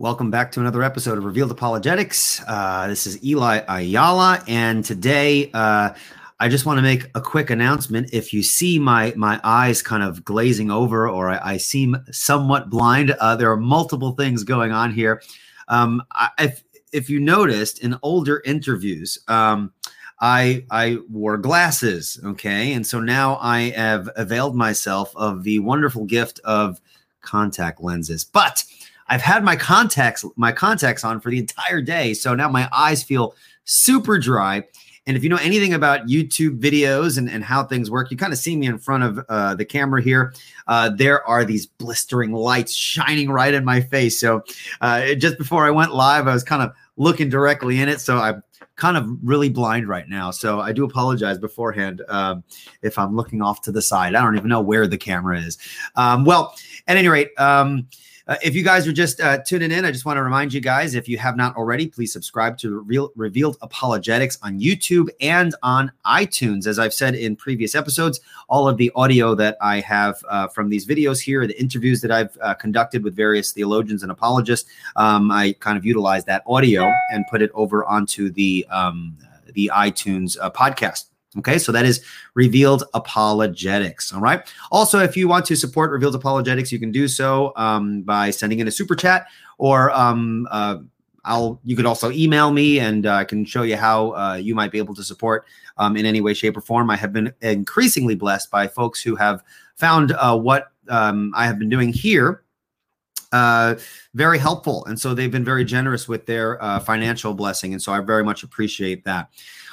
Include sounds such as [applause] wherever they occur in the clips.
Welcome back to another episode of Revealed Apologetics. Uh, this is Eli Ayala, and today uh, I just want to make a quick announcement. If you see my my eyes kind of glazing over, or I, I seem somewhat blind, uh, there are multiple things going on here. Um, I, if if you noticed in older interviews, um, I I wore glasses, okay, and so now I have availed myself of the wonderful gift of contact lenses, but I've had my contacts my contacts on for the entire day, so now my eyes feel super dry. And if you know anything about YouTube videos and, and how things work, you kind of see me in front of uh, the camera here. Uh, there are these blistering lights shining right in my face. So uh, just before I went live, I was kind of looking directly in it. So I'm kind of really blind right now. So I do apologize beforehand um, if I'm looking off to the side. I don't even know where the camera is. Um, well, at any rate, um, uh, if you guys are just uh, tuning in, I just want to remind you guys if you have not already, please subscribe to Reveal, Revealed Apologetics on YouTube and on iTunes. As I've said in previous episodes, all of the audio that I have uh, from these videos here, the interviews that I've uh, conducted with various theologians and apologists, um, I kind of utilize that audio and put it over onto the um, the iTunes uh, podcast. Okay, so that is Revealed Apologetics. All right. Also, if you want to support Revealed Apologetics, you can do so um, by sending in a super chat, or um, uh, I'll. You could also email me, and uh, I can show you how uh, you might be able to support um, in any way, shape, or form. I have been increasingly blessed by folks who have found uh, what um, I have been doing here uh, very helpful. And so they've been very generous with their uh, financial blessing. And so I very much appreciate that.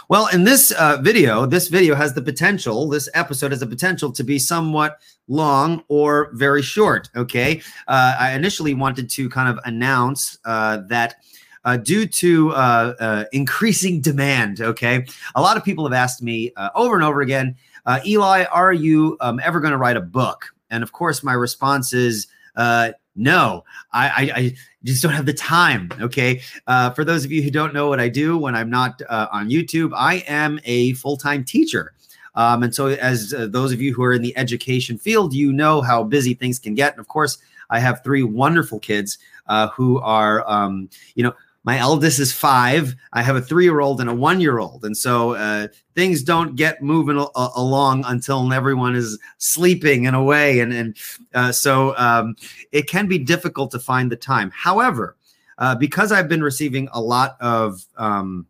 Well, in this uh, video, this video has the potential, this episode has the potential to be somewhat long or very short. Okay. Uh, I initially wanted to kind of announce uh, that. Uh, due to uh, uh, increasing demand, okay, a lot of people have asked me uh, over and over again, uh, Eli, are you um, ever going to write a book? And of course, my response is uh, no, I, I, I, just don't have the time. Okay. Uh, for those of you who don't know what I do when I'm not uh, on YouTube, I am a full time teacher. Um, and so, as uh, those of you who are in the education field, you know how busy things can get. And of course, I have three wonderful kids uh, who are, um, you know, my eldest is five. I have a three year old and a one year old. And so uh, things don't get moving a- along until everyone is sleeping and away. And, and uh, so um, it can be difficult to find the time. However, uh, because I've been receiving a lot of, um,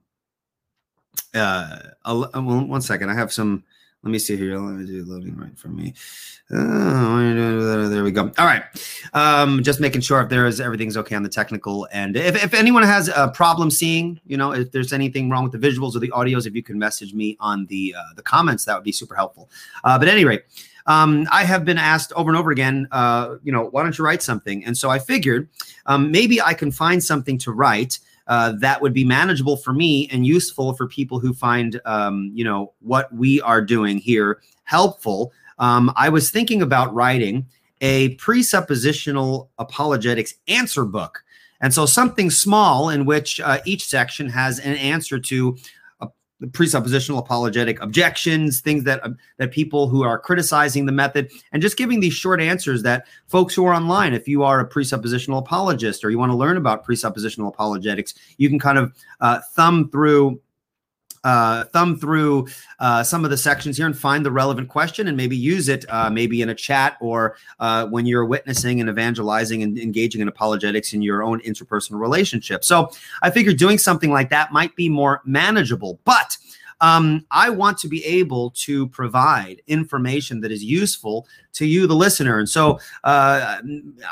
uh, a, one second, I have some let me see here. Let me do loading right for me. Oh, there we go. All right. Um, just making sure if there is everything's okay on the technical end. If, if anyone has a problem seeing, you know, if there's anything wrong with the visuals or the audios, if you can message me on the uh, the comments, that would be super helpful. Uh, but at any rate, um, I have been asked over and over again, uh, you know, why don't you write something? And so I figured um, maybe I can find something to write uh, that would be manageable for me and useful for people who find um, you know what we are doing here helpful. Um, i was thinking about writing a presuppositional apologetics answer book. And so something small in which uh, each section has an answer to the presuppositional apologetic objections, things that uh, that people who are criticizing the method, and just giving these short answers that folks who are online, if you are a presuppositional apologist or you want to learn about presuppositional apologetics, you can kind of uh, thumb through uh, thumb through uh, some of the sections here and find the relevant question and maybe use it uh, maybe in a chat or uh, when you're witnessing and evangelizing and engaging in apologetics in your own interpersonal relationship. So I figured doing something like that might be more manageable, but um, I want to be able to provide information that is useful to you, the listener. And so uh,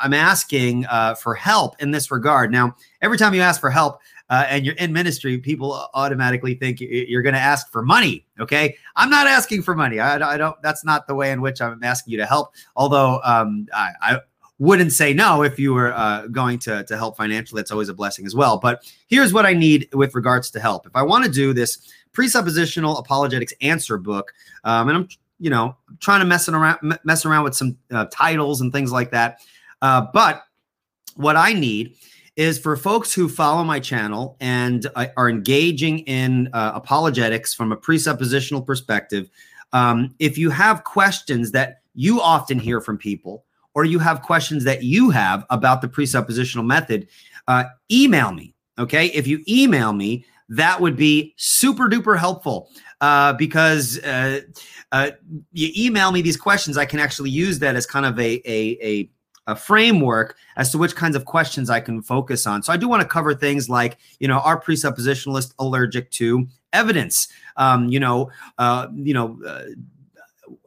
I'm asking uh, for help in this regard. Now, every time you ask for help, uh, and you're in ministry, people automatically think you're going to ask for money. Okay, I'm not asking for money. I, I, don't. That's not the way in which I'm asking you to help. Although um, I, I wouldn't say no if you were uh, going to, to help financially. That's always a blessing as well. But here's what I need with regards to help. If I want to do this presuppositional apologetics answer book, um, and I'm you know trying to mess around mess around with some uh, titles and things like that. Uh, but what I need is for folks who follow my channel and uh, are engaging in uh, apologetics from a presuppositional perspective. Um, if you have questions that you often hear from people, or you have questions that you have about the presuppositional method, uh, email me. Okay. If you email me, that would be super duper helpful uh, because uh, uh, you email me these questions. I can actually use that as kind of a, a, a a framework as to which kinds of questions I can focus on. So I do want to cover things like, you know, are presuppositionalists allergic to evidence? Um, you know, uh, you know, uh,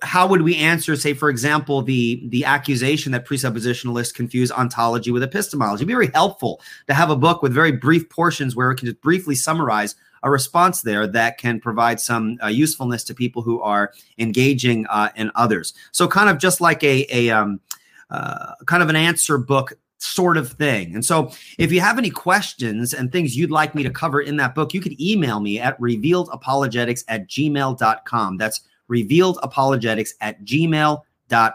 how would we answer, say, for example, the the accusation that presuppositionalists confuse ontology with epistemology? It'd be very helpful to have a book with very brief portions where it can just briefly summarize a response there that can provide some uh, usefulness to people who are engaging uh, in others. So, kind of just like a a um, uh, kind of an answer book sort of thing. And so if you have any questions and things you'd like me to cover in that book, you could email me at revealedapologetics at gmail.com. That's revealedapologetics at gmail.com.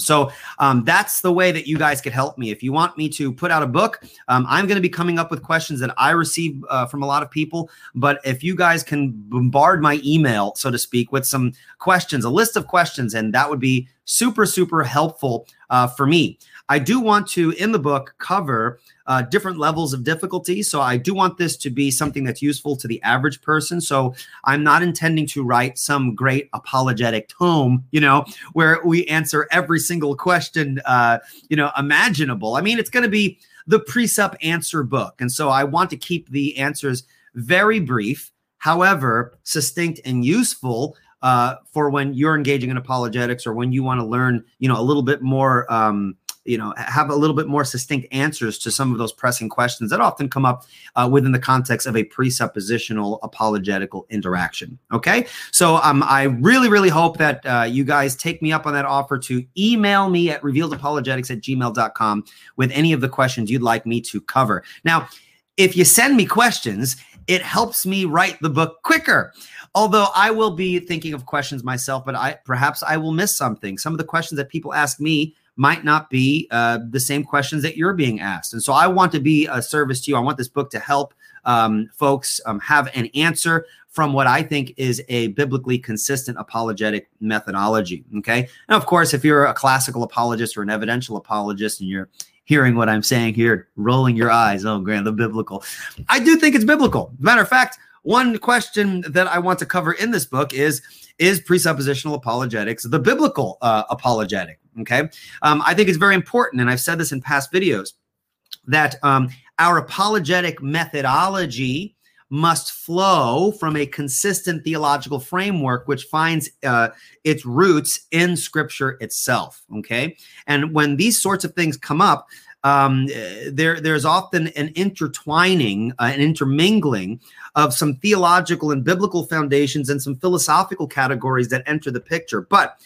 So um, that's the way that you guys could help me. If you want me to put out a book, um, I'm going to be coming up with questions that I receive uh, from a lot of people. But if you guys can bombard my email, so to speak, with some questions, a list of questions, and that would be super, super helpful uh, for me. I do want to, in the book, cover uh, different levels of difficulty. So I do want this to be something that's useful to the average person. So I'm not intending to write some great apologetic tome, you know, where we answer every single question, uh, you know, imaginable. I mean, it's going to be the presup answer book. And so I want to keep the answers very brief, however, succinct and useful uh, for when you're engaging in apologetics or when you want to learn, you know, a little bit more. Um, you know have a little bit more succinct answers to some of those pressing questions that often come up uh, within the context of a presuppositional apologetical interaction okay? So um, i really really hope that uh, you guys take me up on that offer to email me at revealedapologetics at gmail.com with any of the questions you'd like me to cover. Now if you send me questions it helps me write the book quicker. Although i will be thinking of questions myself but i perhaps i will miss something. Some of the questions that people ask me might not be uh, the same questions that you're being asked. And so I want to be a service to you. I want this book to help um, folks um, have an answer from what I think is a biblically consistent apologetic methodology. Okay. And of course, if you're a classical apologist or an evidential apologist and you're hearing what I'm saying here, rolling your eyes, oh, grand, the biblical. I do think it's biblical. Matter of fact, one question that I want to cover in this book is Is presuppositional apologetics the biblical uh, apologetic? Okay. Um, I think it's very important, and I've said this in past videos, that um, our apologetic methodology must flow from a consistent theological framework which finds uh, its roots in scripture itself okay and when these sorts of things come up um, there there's often an intertwining uh, an intermingling of some theological and biblical foundations and some philosophical categories that enter the picture but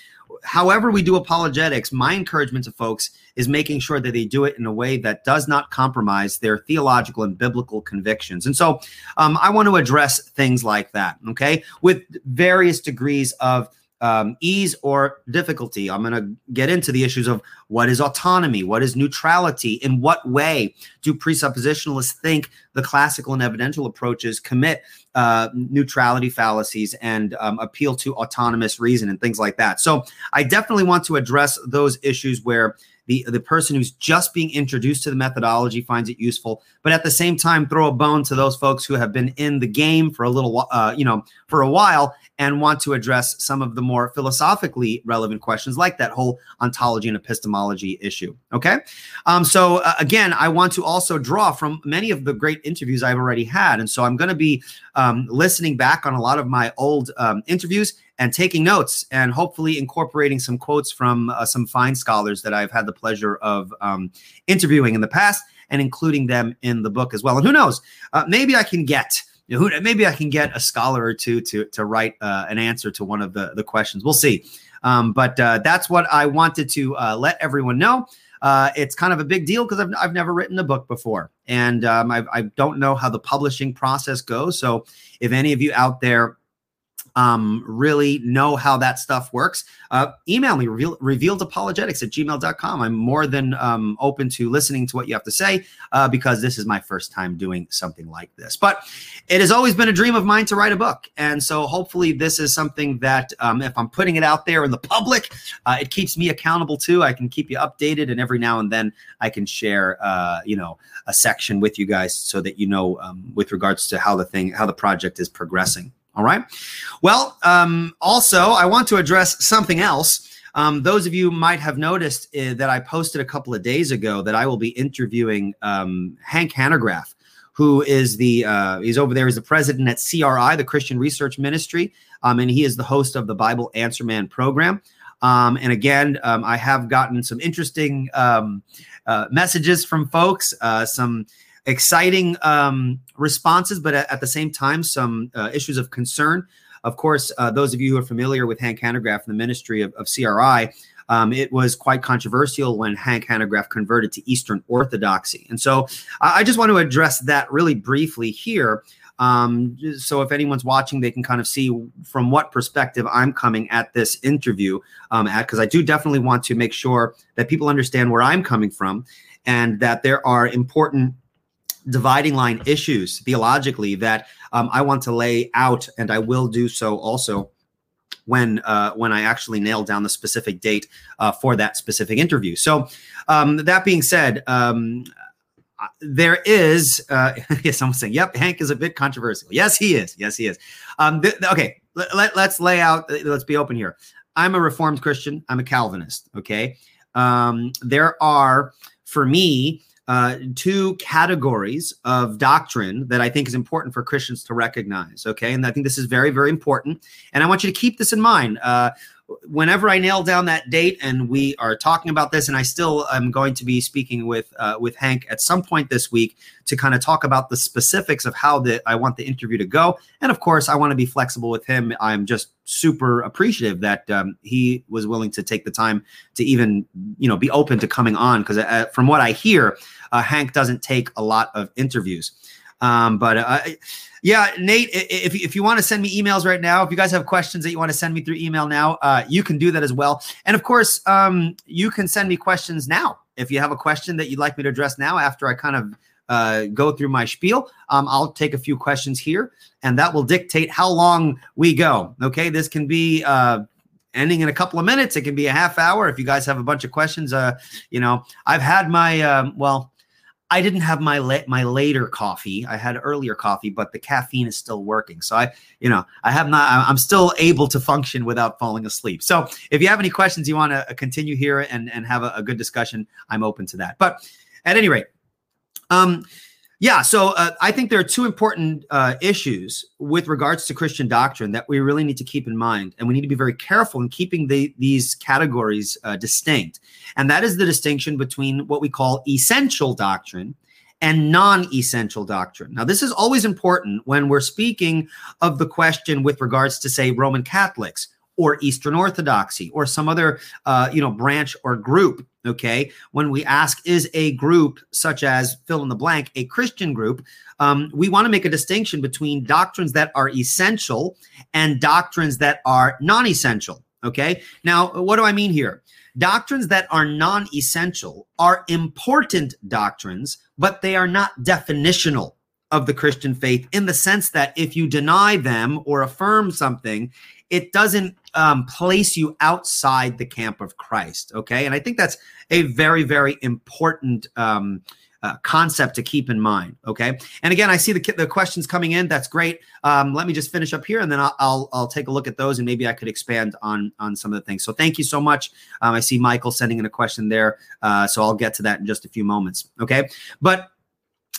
however we do apologetics, my encouragement to folks is making sure that they do it in a way that does not compromise their theological and biblical convictions. And so um, I want to address things like that, okay, with various degrees of um, ease or difficulty. I'm going to get into the issues of what is autonomy, what is neutrality, in what way do presuppositionalists think the classical and evidential approaches commit uh, neutrality fallacies and um, appeal to autonomous reason and things like that. So I definitely want to address those issues where the the person who's just being introduced to the methodology finds it useful but at the same time throw a bone to those folks who have been in the game for a little uh, you know for a while and want to address some of the more philosophically relevant questions like that whole ontology and epistemology issue. Okay. Um, so, uh, again, I want to also draw from many of the great interviews I've already had. And so I'm going to be um, listening back on a lot of my old um, interviews and taking notes and hopefully incorporating some quotes from uh, some fine scholars that I've had the pleasure of um, interviewing in the past and including them in the book as well. And who knows, uh, maybe I can get you know, who, maybe I can get a scholar or two to to write uh, an answer to one of the the questions. We'll see. Um, but uh, that's what I wanted to uh, let everyone know. Uh, it's kind of a big deal because I've, I've never written a book before, and um, I, I don't know how the publishing process goes. So if any of you out there um, really know how that stuff works, uh, email me, reveal, revealedapologetics at gmail.com. I'm more than um, open to listening to what you have to say uh, because this is my first time doing something like this. But it has always been a dream of mine to write a book. And so hopefully this is something that um, if I'm putting it out there in the public, uh, it keeps me accountable too. I can keep you updated and every now and then I can share, uh, you know, a section with you guys so that you know um, with regards to how the thing, how the project is progressing. All right. Well, um, also, I want to address something else. Um, those of you might have noticed uh, that I posted a couple of days ago that I will be interviewing um, Hank Hanegraaff, who is the uh, he's over there. He's the president at CRI, the Christian Research Ministry, um, and he is the host of the Bible Answer Man program. Um, and again, um, I have gotten some interesting uh, messages from folks, uh, some exciting um, responses, but at, at, the same time, some uh, issues of concern. Of course, uh, those of you who are familiar with Hank Hanegraaff and the ministry of, of CRI, um, it was quite controversial when Hank Hanegraaff converted to Eastern Orthodoxy. And so I, I just want to address that really briefly here. Um, so if anyone's watching, they can kind of see from what perspective I'm coming at this interview um, at, because I do definitely want to make sure that people understand where I'm coming from and that there are important dividing line issues theologically that um, I want to lay out, and I will do so also when uh, when I actually nail down the specific date uh, for that specific interview. So um, that being said, um, there is uh, [laughs] yes, someone saying, "Yep, Hank is a bit controversial." Yes, he is. Yes, he is. Um, th- okay, let, let, let's lay out. Let's be open here. I'm a Reformed Christian. I'm a Calvinist. Okay, um, there are for me uh, two categories of doctrine that I think is important for Christians to recognize. Okay. And I think this is very, very important. And I want you to keep this in mind. Uh, whenever I nail down that date and we are talking about this, and I still am going to be speaking with uh, with Hank at some point this week to kind of talk about the specifics of how the I want the interview to go. And of course, I want to be flexible with him. I'm just super appreciative that um, he was willing to take the time to even you know be open to coming on because uh, from what I hear, uh, Hank doesn't take a lot of interviews. Um, but uh, yeah, Nate, if, if you want to send me emails right now, if you guys have questions that you want to send me through email now, uh, you can do that as well. And of course, um, you can send me questions now. If you have a question that you'd like me to address now after I kind of uh, go through my spiel, um, I'll take a few questions here and that will dictate how long we go. Okay, this can be uh, ending in a couple of minutes. It can be a half hour. If you guys have a bunch of questions, uh, you know, I've had my, um, well, I didn't have my la- my later coffee. I had earlier coffee, but the caffeine is still working. So I, you know, I have not. I'm still able to function without falling asleep. So if you have any questions, you want to uh, continue here and and have a, a good discussion, I'm open to that. But at any rate, um, yeah, so uh, I think there are two important uh, issues with regards to Christian doctrine that we really need to keep in mind, and we need to be very careful in keeping the, these categories uh, distinct. And that is the distinction between what we call essential doctrine and non essential doctrine. Now, this is always important when we're speaking of the question with regards to, say, Roman Catholics or Eastern Orthodoxy or some other, uh, you know, branch or group Okay. When we ask, is a group such as fill in the blank a Christian group, um, we want to make a distinction between doctrines that are essential and doctrines that are non essential. Okay. Now, what do I mean here? Doctrines that are non essential are important doctrines, but they are not definitional of the Christian faith in the sense that if you deny them or affirm something, it doesn't um, place you outside the camp of Christ. Okay. And I think that's a very, very important um, uh, concept to keep in mind. Okay. And again, I see the, the questions coming in. That's great. Um, let me just finish up here and then I'll, I'll, I'll, take a look at those and maybe I could expand on, on some of the things. So thank you so much. Um, I see Michael sending in a question there. Uh, so I'll get to that in just a few moments. Okay. But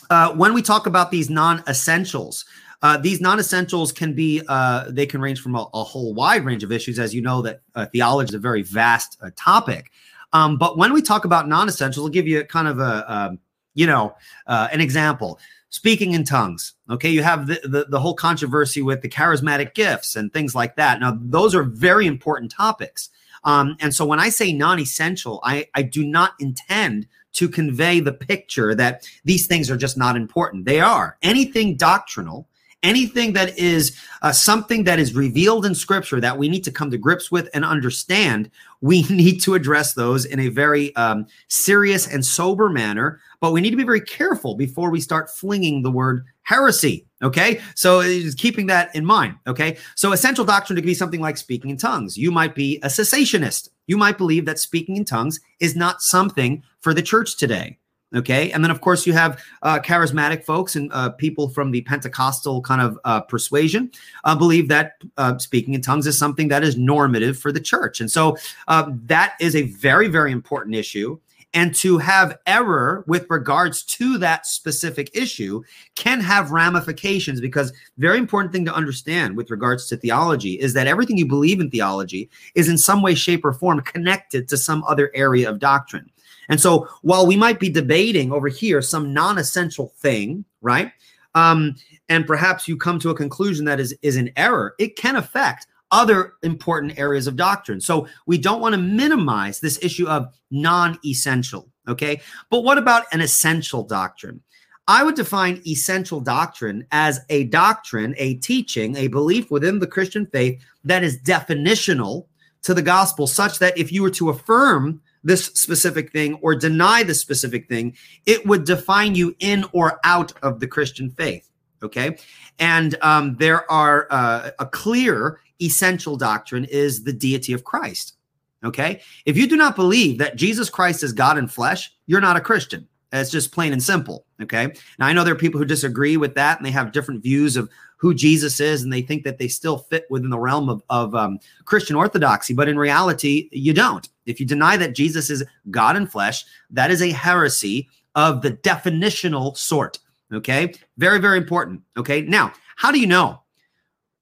uh, when we talk about these non essentials, uh, these non-essentials can be uh, they can range from a, a, whole wide range of issues as you know that uh, theology is a very vast uh, topic. Um, but when we talk about non-essentials i'll give you kind of a, a you know uh, an example. Speaking in tongues okay? You have the, the, the whole controversy with the charismatic gifts and things like that. Now those are very important topics. Um, and so when i say non-essential i, I do not intend to convey the picture that these things are just not important. They are. Anything doctrinal anything that is uh, something that is revealed in scripture that we need to come to grips with and understand, we [laughs] need to address those in a very um, serious and sober manner. But we need to be very careful before we start flinging the word heresy. Okay. So keeping that in mind. Okay. So essential doctrine could be something like speaking in tongues. You might be a cessationist. You might believe that speaking in tongues is not something for the church today. Okay. And then, of course, you have uh, charismatic folks and uh, people from the Pentecostal kind of uh, persuasion uh, believe that uh, speaking in tongues is something that is normative for the church. And so uh, that is a very, very important issue. And to have error with regards to that specific issue can have ramifications because very important thing to understand with regards to theology is that everything you believe in theology is in some way, shape, or form connected to some other area of doctrine. And so while we might be debating over here some non-essential thing, right? Um, and perhaps you come to a conclusion that is is an error, it can affect other important areas of doctrine. So we don't want to minimize this issue of non-essential, okay? But what about an essential doctrine? I would define essential doctrine as a doctrine, a teaching, a belief within the Christian faith that is definitional to the gospel, such that if you were to affirm this specific thing or deny the specific thing, it would define you in or out of the Christian faith. Okay. And um, there are uh, a clear essential doctrine is the deity of Christ. Okay. If you do not believe that Jesus Christ is God in flesh, you're not a Christian. It's just plain and simple. Okay. Now, I know there are people who disagree with that and they have different views of who Jesus is and they think that they still fit within the realm of, of um, Christian orthodoxy. But in reality, you don't. If you deny that Jesus is God in flesh, that is a heresy of the definitional sort. Okay. Very, very important. Okay. Now, how do you know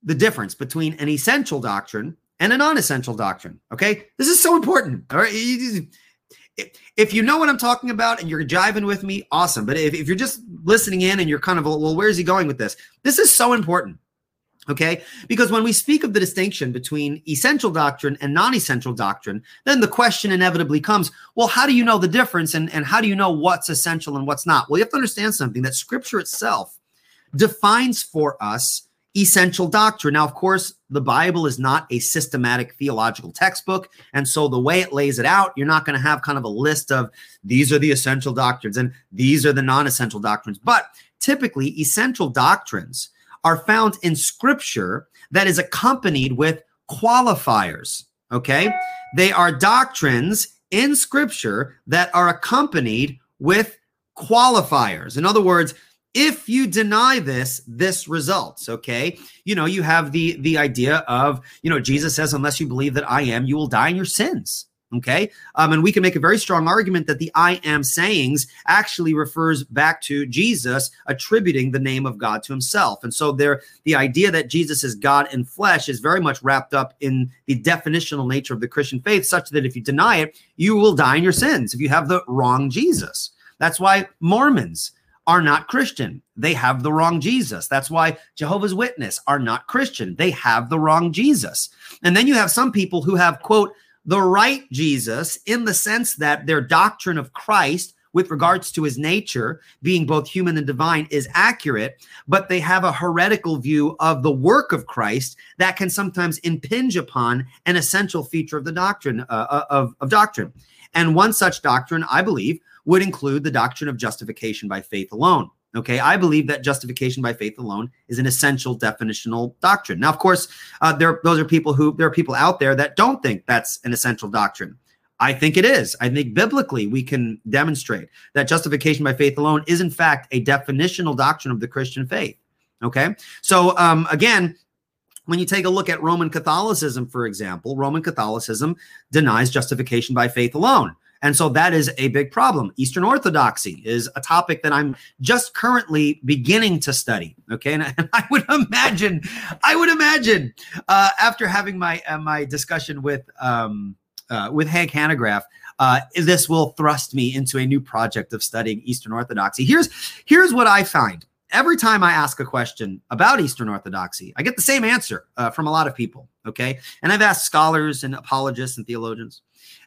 the difference between an essential doctrine and a non essential doctrine? Okay. This is so important. All right. If you know what I'm talking about and you're jiving with me, awesome. But if, if you're just listening in and you're kind of, well, where's he going with this? This is so important. Okay. Because when we speak of the distinction between essential doctrine and non essential doctrine, then the question inevitably comes well, how do you know the difference and, and how do you know what's essential and what's not? Well, you have to understand something that scripture itself defines for us essential doctrine. Now, of course, the Bible is not a systematic theological textbook. And so the way it lays it out, you're not going to have kind of a list of these are the essential doctrines and these are the non essential doctrines. But typically, essential doctrines are found in scripture that is accompanied with qualifiers. Okay. They are doctrines in scripture that are accompanied with qualifiers. In other words, if you deny this this results okay you know you have the the idea of you know jesus says unless you believe that i am you will die in your sins Okay. Um, and we can make a very strong argument that the I am sayings actually refers back to Jesus attributing the name of God to himself. And so there, the idea that Jesus is God in flesh is very much wrapped up in the definitional nature of the Christian faith, such that if you deny it, you will die in your sins if you have the wrong Jesus. That's why Mormons are not Christian. They have the wrong Jesus. That's why Jehovah's Witness are not Christian. They have the wrong Jesus. And then you have some people who have, quote, the right Jesus in the sense that their doctrine of Christ with regards to his nature being both human and divine is accurate, but they have a heretical view of the work of Christ that can sometimes impinge upon an essential feature of the doctrine uh, uh of, of doctrine. And one such doctrine, I believe, would include the doctrine of justification by faith alone. Okay, I believe that justification by faith alone is an essential definitional doctrine. Now, of course, uh, there those are people who there are people out there that don't think that's an essential doctrine. I think it is. I think biblically we can demonstrate that justification by faith alone is in fact a definitional doctrine of the Christian faith. Okay, so um, again, when you take a look at Roman Catholicism, for example, Roman Catholicism denies justification by faith alone. And so that is a big problem. Eastern Orthodoxy is a topic that I'm just currently beginning to study. Okay, and, and [laughs] I would imagine, I would imagine, uh, after having my uh, my discussion with um, uh, with Hank Hanegraaff, uh, this will thrust me into a new project of studying Eastern Orthodoxy. Here's here's what I find. Every time I ask a question about Eastern Orthodoxy, I get the same answer uh, from a lot of people. Okay, and I've asked scholars and apologists and theologians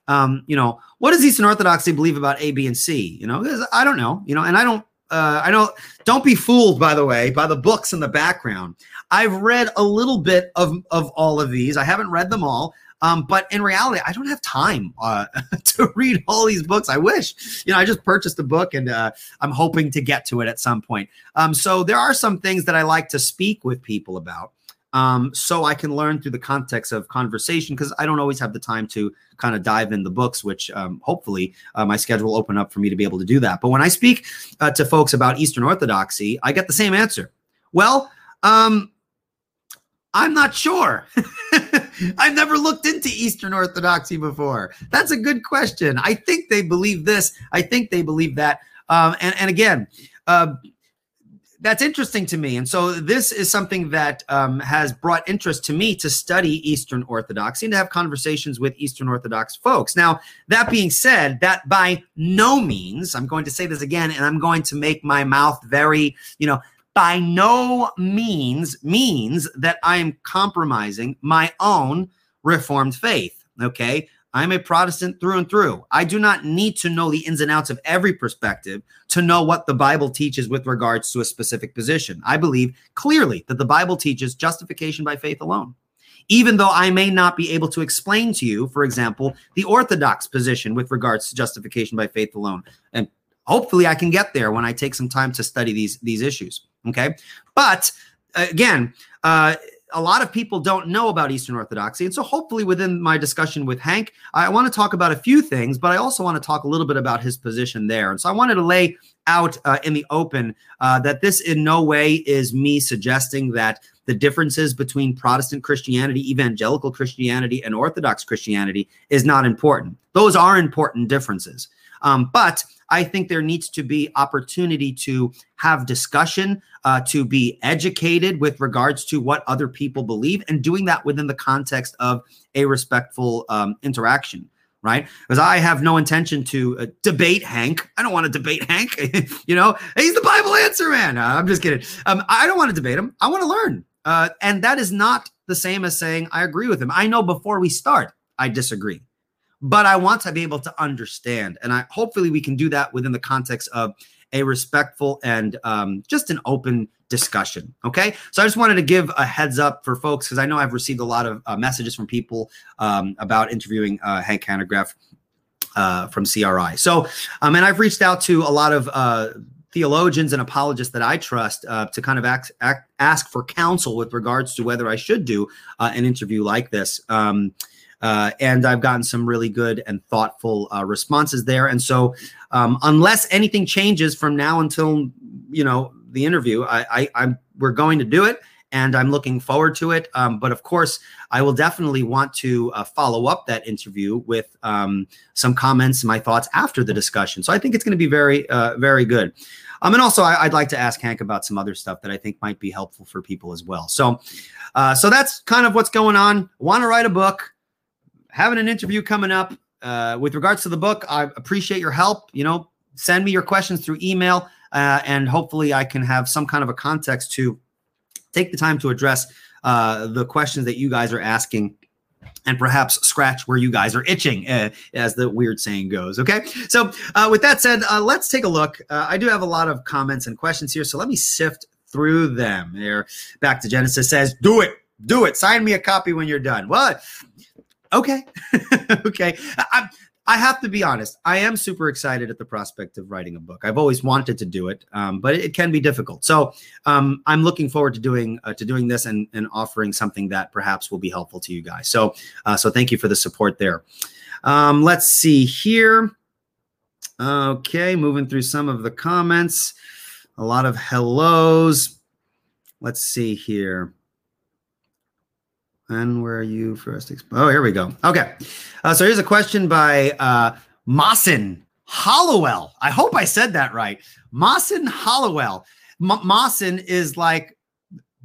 um, you know, what does Eastern Orthodoxy believe about A, B, and C? You know, I don't know, you know, and I don't uh, I know. Don't be fooled, by the way, by the books in the background. I've read a little bit of of all of these. I haven't read them all. Um, but in reality, I don't have time uh, [laughs] to read all these books. I wish, you know, I just purchased a book and uh, I'm hoping to get to it at some point. Um, so there are some things that I like to speak with people about. Um, so I can learn through the context of conversation because I don't always have the time to kind of dive in the books, which um, hopefully uh, my schedule will open up for me to be able to do that. But when I speak uh, to folks about Eastern Orthodoxy, I get the same answer. Well, um, I'm not sure. [laughs] I've never looked into Eastern Orthodoxy before. That's a good question. I think they believe this. I think they believe that. Um, and, and again, uh, that's interesting to me. And so this is something that um, has brought interest to me to study Eastern Orthodoxy and to have conversations with Eastern Orthodox folks. Now, that being said, that by no means, I'm going to say this again, and I'm going to make my mouth very, you know, by no means means that I am compromising my own Reformed faith. Okay. I'm a Protestant through and through. I do not need to know the ins and outs of every perspective to know what the Bible teaches with regards to a specific position. I believe clearly that the Bible teaches justification by faith alone. Even though I may not be able to explain to you, for example, the Orthodox position with regards to justification by faith alone. And hopefully I can get there when I take some time to study these, these issues. Okay. But again, uh, a lot of people don't know about Eastern Orthodoxy. And so, hopefully, within my discussion with Hank, I want to talk about a few things, but I also want to talk a little bit about his position there. And so, I wanted to lay out uh, in the open uh, that this in no way is me suggesting that the differences between Protestant Christianity, evangelical Christianity, and Orthodox Christianity is not important. Those are important differences. Um, but I think there needs to be opportunity to have discussion, uh, to be educated with regards to what other people believe, and doing that within the context of a respectful um, interaction. Right, because I have no intention to uh, debate Hank. I don't want to debate Hank. [laughs] you know, he's the Bible answer man. Uh, I'm just kidding. Um, I don't want to debate him. I want to learn, uh, and that is not the same as saying I agree with him. I know before we start, I disagree but I want to be able to understand. And I hopefully we can do that within the context of a respectful and um, just an open discussion. Okay. So I just wanted to give a heads up for folks because I know I've received a lot of uh, messages from people um, about interviewing uh, Hank Hanegraaff uh, from CRI. So, um, and I've reached out to a lot of uh, theologians and apologists that I trust uh, to kind of ask, ask, for counsel with regards to whether I should do uh, an interview like this. Um, uh, and I've gotten some really good and thoughtful uh, responses there. And so, um, unless anything changes from now until you know the interview, I, I, am we're going to do it, and I'm looking forward to it. Um, but of course, I will definitely want to uh, follow up that interview with um, some comments my thoughts after the discussion. So I think it's going to be very, uh, very good. Um, and also, I, would like to ask Hank about some other stuff that I think might be helpful for people as well. So, uh, so that's kind of what's going on. Want to write a book? Having an interview coming up. Uh, with regards to the book, I appreciate your help. You know, send me your questions through email, uh, and hopefully, I can have some kind of a context to take the time to address uh, the questions that you guys are asking and perhaps scratch where you guys are itching, uh, as the weird saying goes. Okay. So, uh, with that said, uh, let's take a look. Uh, I do have a lot of comments and questions here. So, let me sift through them. Here, back to Genesis says, Do it. Do it. Sign me a copy when you're done. Well, okay, [laughs] okay. I, I have to be honest. I am super excited at the prospect of writing a book. I've always wanted to do it, um, but it, can be difficult. So um, I'm looking forward to doing uh, to doing this and, and offering something that perhaps will be helpful to you guys. So uh, so thank you for the support there. Um, let's see here. Okay, moving through some of the comments. A lot of hellos. Let's see here. And where are you first? Oh, here we go. Okay. Uh, so here's a question by uh, Mawson Hollowell. I hope I said that right. Mawson Hollowell. M- is like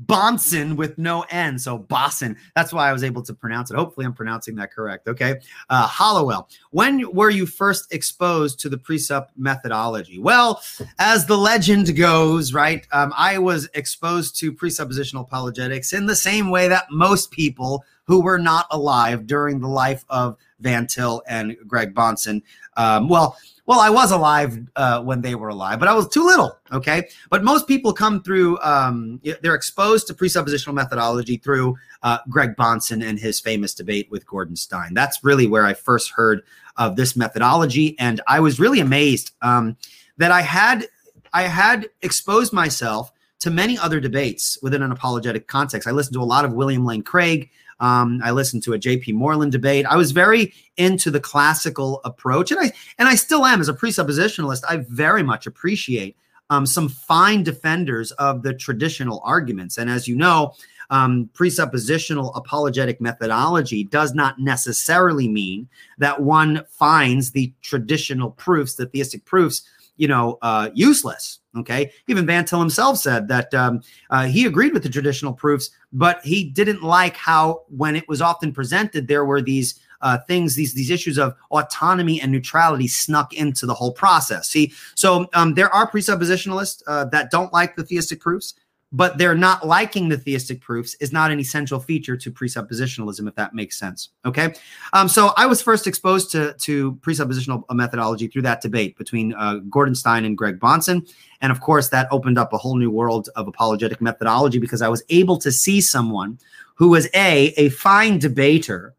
Bahnsen with no N. So Bosson. That's why I was able to pronounce it. Hopefully, I'm pronouncing that correct. Okay. Uh, Hollowell. When were you first exposed to the presup methodology? Well, as the legend goes, right, um, I was exposed to presuppositional apologetics in the same way that most people who were not alive during the life of Van Til and Greg Bahnsen Um, well, well, I was alive uh, when they were alive, but I was too little. Okay, but most people come through. Um, they're exposed to presuppositional methodology through uh, Greg Bahnsen and his famous debate with Gordon Stein. That's really where I first heard of this methodology, and I was really amazed um, that I had I had exposed myself to many other debates within an apologetic context. I listened to a lot of William Lane Craig. Um, I listened to a J.P. Moreland debate. I was very into the classical approach, and I and I still am as a presuppositionalist. I very much appreciate um, some fine defenders of the traditional arguments. And as you know, um, presuppositional apologetic methodology does not necessarily mean that one finds the traditional proofs, the theistic proofs, you know, uh, useless. Okay. Even Van Til himself said that um, uh, he agreed with the traditional proofs, but he didn't like how, when it was often presented, there were these uh, things, these these issues of autonomy and neutrality snuck into the whole process. See, so um, there are presuppositionalists uh, that don't like the theistic proofs but they're not liking the theistic proofs is not an essential feature to presuppositionalism, if that makes sense. Okay. Um, so I was first exposed to, to presuppositional methodology through that debate between uh, Gordon Stein and Greg Bahnsen. And of course, that opened up a whole new world of apologetic methodology because I was able to see someone who was A, a fine debater,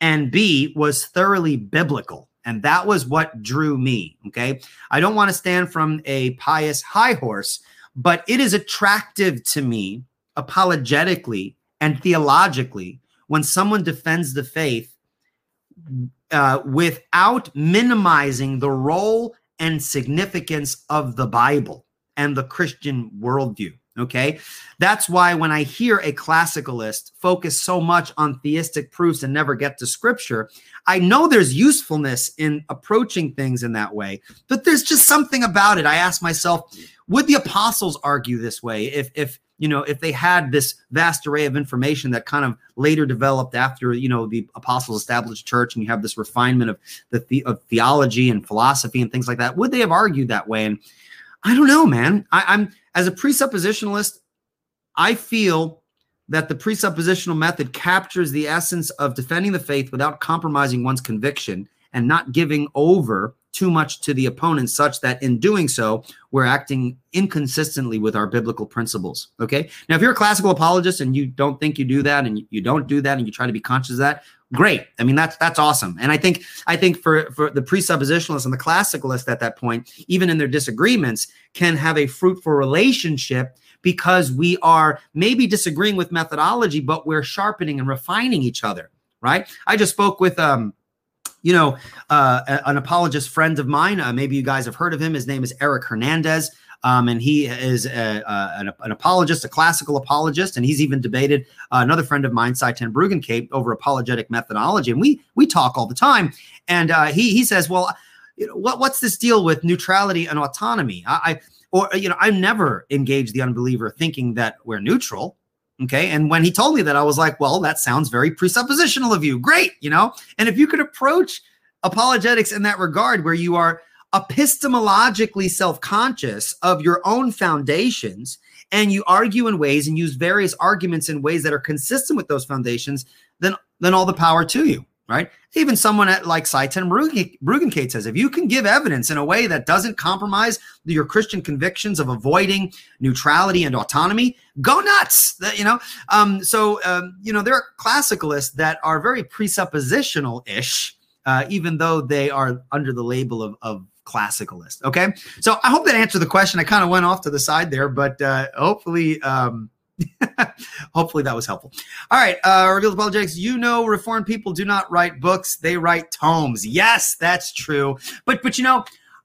and B, was thoroughly biblical. And that was what drew me. Okay. I don't want to stand from a pious high horse but it is attractive to me apologetically and theologically when someone defends the faith uh, without minimizing the role and significance of the Bible and the Christian worldview. Okay. That's why when I hear a classicalist focus so much on theistic proofs and never get to scripture, I know there's usefulness in approaching things in that way, but there's just something about it. I ask myself, would the apostles argue this way if if you know if they had this vast array of information that kind of later developed after you know the apostles established church and you have this refinement of the, the of theology and philosophy and things like that would they have argued that way and i don't know man I, i'm as a presuppositionalist i feel that the presuppositional method captures the essence of defending the faith without compromising one's conviction and not giving over too much to the opponent, such that in doing so, we're acting inconsistently with our biblical principles. Okay. Now, if you're a classical apologist and you don't think you do that and you don't do that and you try to be conscious of that, great. I mean, that's that's awesome. And I think I think for for the presuppositionalists and the classicalists at that point, even in their disagreements, can have a fruitful relationship because we are maybe disagreeing with methodology, but we're sharpening and refining each other. Right. I just spoke with um you know, uh, an apologist friend of mine. Uh, maybe you guys have heard of him. His name is Eric Hernandez. Um, and he is a, a, an, an, apologist, a classical apologist, and he's even debated uh, another friend of mine, Sye Ten Bruggencate, over apologetic methodology. And we we talk all the time. And uh, he he says, well, you know, what what's this deal with neutrality and autonomy? I, I or you know, I never engage the unbeliever thinking that we're neutral. Okay. And when he told me that, I was like, well, that sounds very presuppositional of you. Great. You know, and if you could approach apologetics in that regard, where you are epistemologically self conscious of your own foundations and you argue in ways and use various arguments in ways that are consistent with those foundations, then, then all the power to you right? Even someone at like Sye Ten Bruggencate says, if you can give evidence in a way that doesn't compromise your Christian convictions of avoiding neutrality and autonomy, go nuts. You know, um, so um, you know there are classicalists that are very presuppositional ish, uh, even though they are under the label of, of classicalist. Okay, so I hope that answered the question. I kind of went off to the side there, but uh, hopefully. Um, [laughs] Hopefully that was helpful. All right, uh, Revealed Apologetics. You know, Reformed people do not write books; they write tomes. Yes, that's true. But but you know,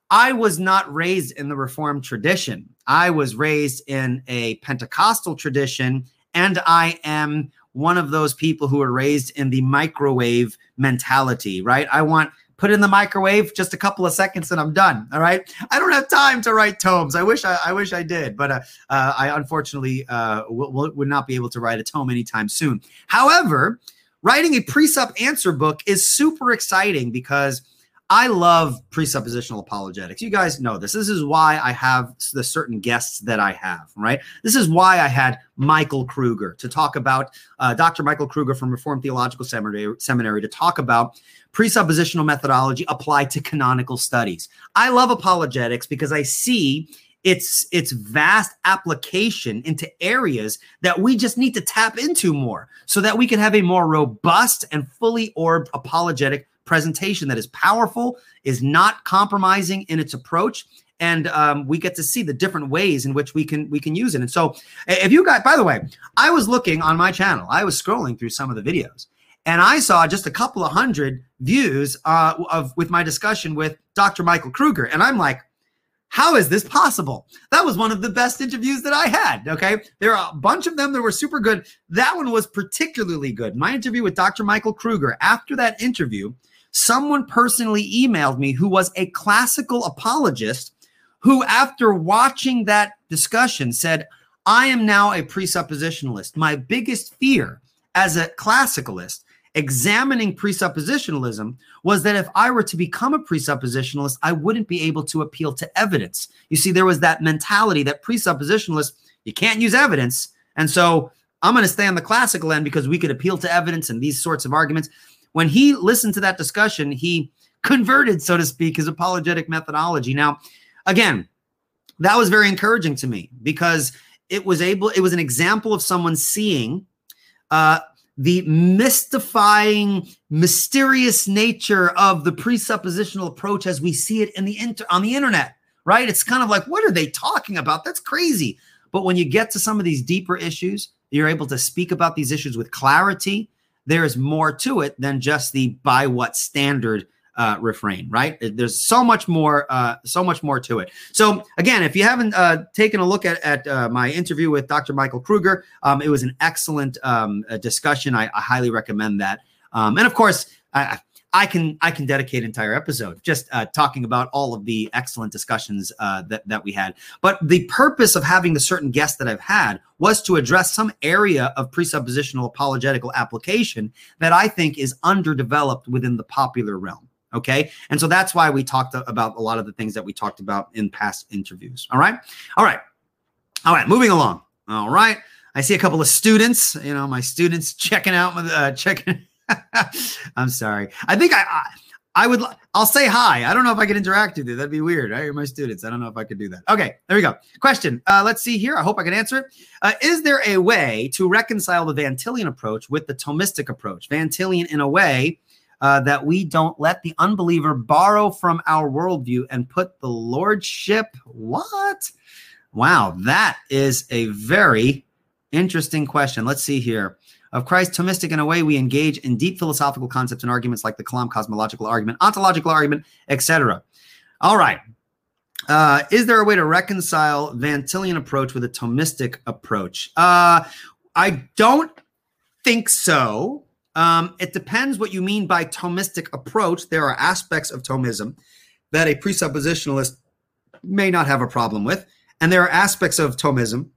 I was not raised in the Reformed tradition. I was raised in a Pentecostal tradition, and I am one of those people who are raised in the microwave mentality. Right? I want put in the microwave just a couple of seconds and I'm done. All right. I don't have time to write tomes. I wish I, I wish I did, but uh, uh, I unfortunately uh, will, would not be able to write a tome anytime soon. However, writing a presup answer book is super exciting because I love presuppositional apologetics. You guys know this. This is why I have the certain guests that I have, right? This is why I had Michael Kruger to talk about, uh, Dr. Michael Kruger from Reformed Theological Seminary, Seminary to talk about presuppositional methodology applied to canonical studies. I love apologetics because I see its its vast application into areas that we just need to tap into more so that we can have a more robust and fully orbed apologetic presentation that is powerful, is not compromising in its approach, and um, we get to see the different ways in which we can we can use it. And so, if you got, by the way, I was looking on my channel, I was scrolling through some of the videos, and I saw just a couple of hundred views uh, of with my discussion with Dr. Michael Kruger, and I'm like. How is this possible? That was one of the best interviews that I had. Okay. There are a bunch of them that were super good. That one was particularly good. My interview with Dr. Michael Kruger, after that interview, someone personally emailed me who was a classical apologist who, after watching that discussion, said, I am now a presuppositionalist. My biggest fear as a classicalist examining presuppositionalism was that if I were to become a presuppositionalist, I wouldn't be able to appeal to evidence. You see, there was that mentality that presuppositionalists, you can't use evidence. And so I'm going to stay on the classical end because we could appeal to evidence and these sorts of arguments when he listened to that discussion, he converted, so to speak, his apologetic methodology. Now, again, that was very encouraging to me because it was able, it was an example of someone seeing uh, the mystifying, mysterious nature of the presuppositional approach as we see it in the inter- on the internet, right? It's kind of like, what are they talking about? That's crazy. But when you get to some of these deeper issues, you're able to speak about these issues with clarity there is more to it than just the by what standard uh, refrain, right? There's so much more, uh, so much more to it. So again, if you haven't uh, taken a look at, at uh, my interview with Dr. Michael Kruger, um, it was an excellent um, discussion. I, I, highly recommend that. Um, and of course, I, I can I can dedicate an entire episode just uh, talking about all of the excellent discussions uh, that that we had. But the purpose of having the certain guests that I've had was to address some area of presuppositional apologetical application that I think is underdeveloped within the popular realm. Okay, and so that's why we talked about a lot of the things that we talked about in past interviews. All right, all right, all right. Moving along. All right. I see a couple of students, you know, my students [laughs] checking out, uh, checking [laughs] I'm sorry. I think I, I, I would. I'll say hi. I don't know if I could interact with you. That'd be weird. Right? You're my students. I don't know if I could do that. Okay, there we go. Question. Uh, let's see here. I hope I can answer it. Uh, is there a way to reconcile the Van Tillian approach with the Thomistic approach? Van Tillian, in a way. Uh, that we don't let the unbeliever borrow from our worldview and put the lordship. What? Wow, that is a very interesting question. Let's see here of Christ, Thomistic in a way we engage in deep philosophical concepts and arguments like the Kalam cosmological argument, ontological argument, etc. All right. Uh, is there a way to reconcile Van Tillian approach with a Thomistic approach? Uh, I don't think so. Um, it depends what you mean by Thomistic approach. There are aspects of Thomism that a presuppositionalist may not have a problem with, and there are aspects of Thomism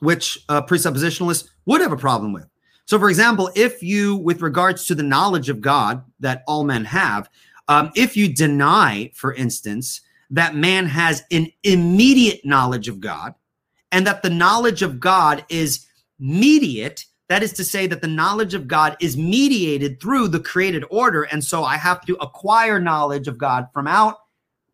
which a presuppositionalist would have a problem with. So, for example, if you, with regards to the knowledge of God that all men have, um, if you deny, for instance, that man has an immediate knowledge of God and that the knowledge of God is mediate, that is to say that the knowledge of God is mediated through the created order. And so I have to acquire knowledge of God from out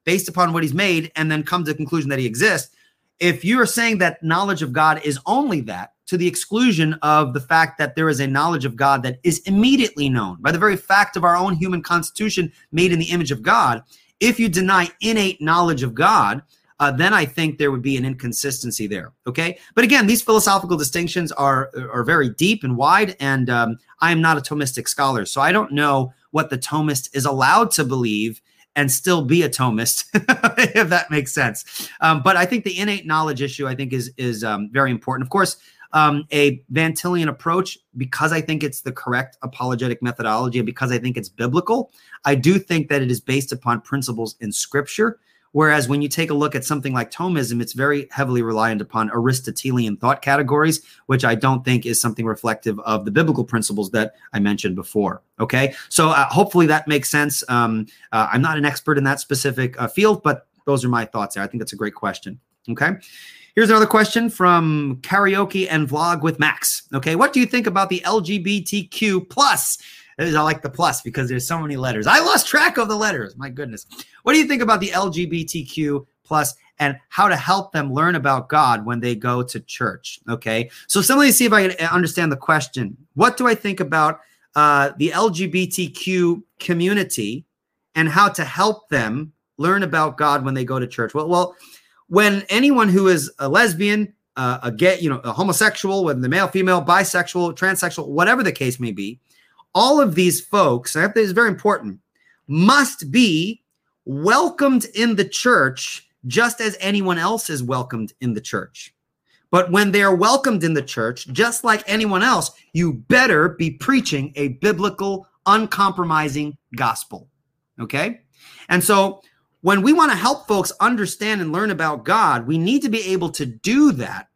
based upon what he's made and then come to the conclusion that he exists. If you're saying that knowledge of God is only that, to the exclusion of the fact that there is a knowledge of God that is immediately known by the very fact of our own human constitution made in the image of God. If you deny innate knowledge of God, uh, then I think there would be an inconsistency there. Okay, but again, these philosophical distinctions are are very deep and wide, and um, I am not a Thomistic scholar, so I don't know what the Thomist is allowed to believe and still be a Thomist, [laughs] if that makes sense. Um, but I think the innate knowledge issue, I think, is is um, very important. Of course, um, a Van Tillian approach because I think it's the correct apologetic methodology and because I think it's biblical. I do think that it is based upon principles in Scripture, Whereas when you take a look at something like Thomism, it's very heavily reliant upon Aristotelian thought categories, which I don't think is something reflective of the biblical principles that I mentioned before. Okay, so uh, hopefully that makes sense. Um, uh, I'm not an expert in that specific uh, field, but those are my thoughts there. I think that's a great question. Okay. Here's another question from karaoke and vlog with Max. Okay, what do you think about the LGBTQ plus? I like the plus because there's so many letters. I lost track of the letters. My goodness. What do you think about the LGBTQ plus and how to help them learn about God when they go to church? Okay, so so let me see if I can understand the question. What do I think about uh, the LGBTQ community and how to help them learn about God when they go to church? Well, well, when anyone who is a lesbian, uh, a gay, you know, a homosexual, whether the male, female, bisexual, transsexual, whatever the case may be, all of these folks, I think is very important, must be welcomed in the church just as anyone else is welcomed in the church. But when they're welcomed in the church, just like anyone else, you better be preaching a biblical, uncompromising gospel. Okay? And so when we want to help folks understand and learn about God, we need to be able to do that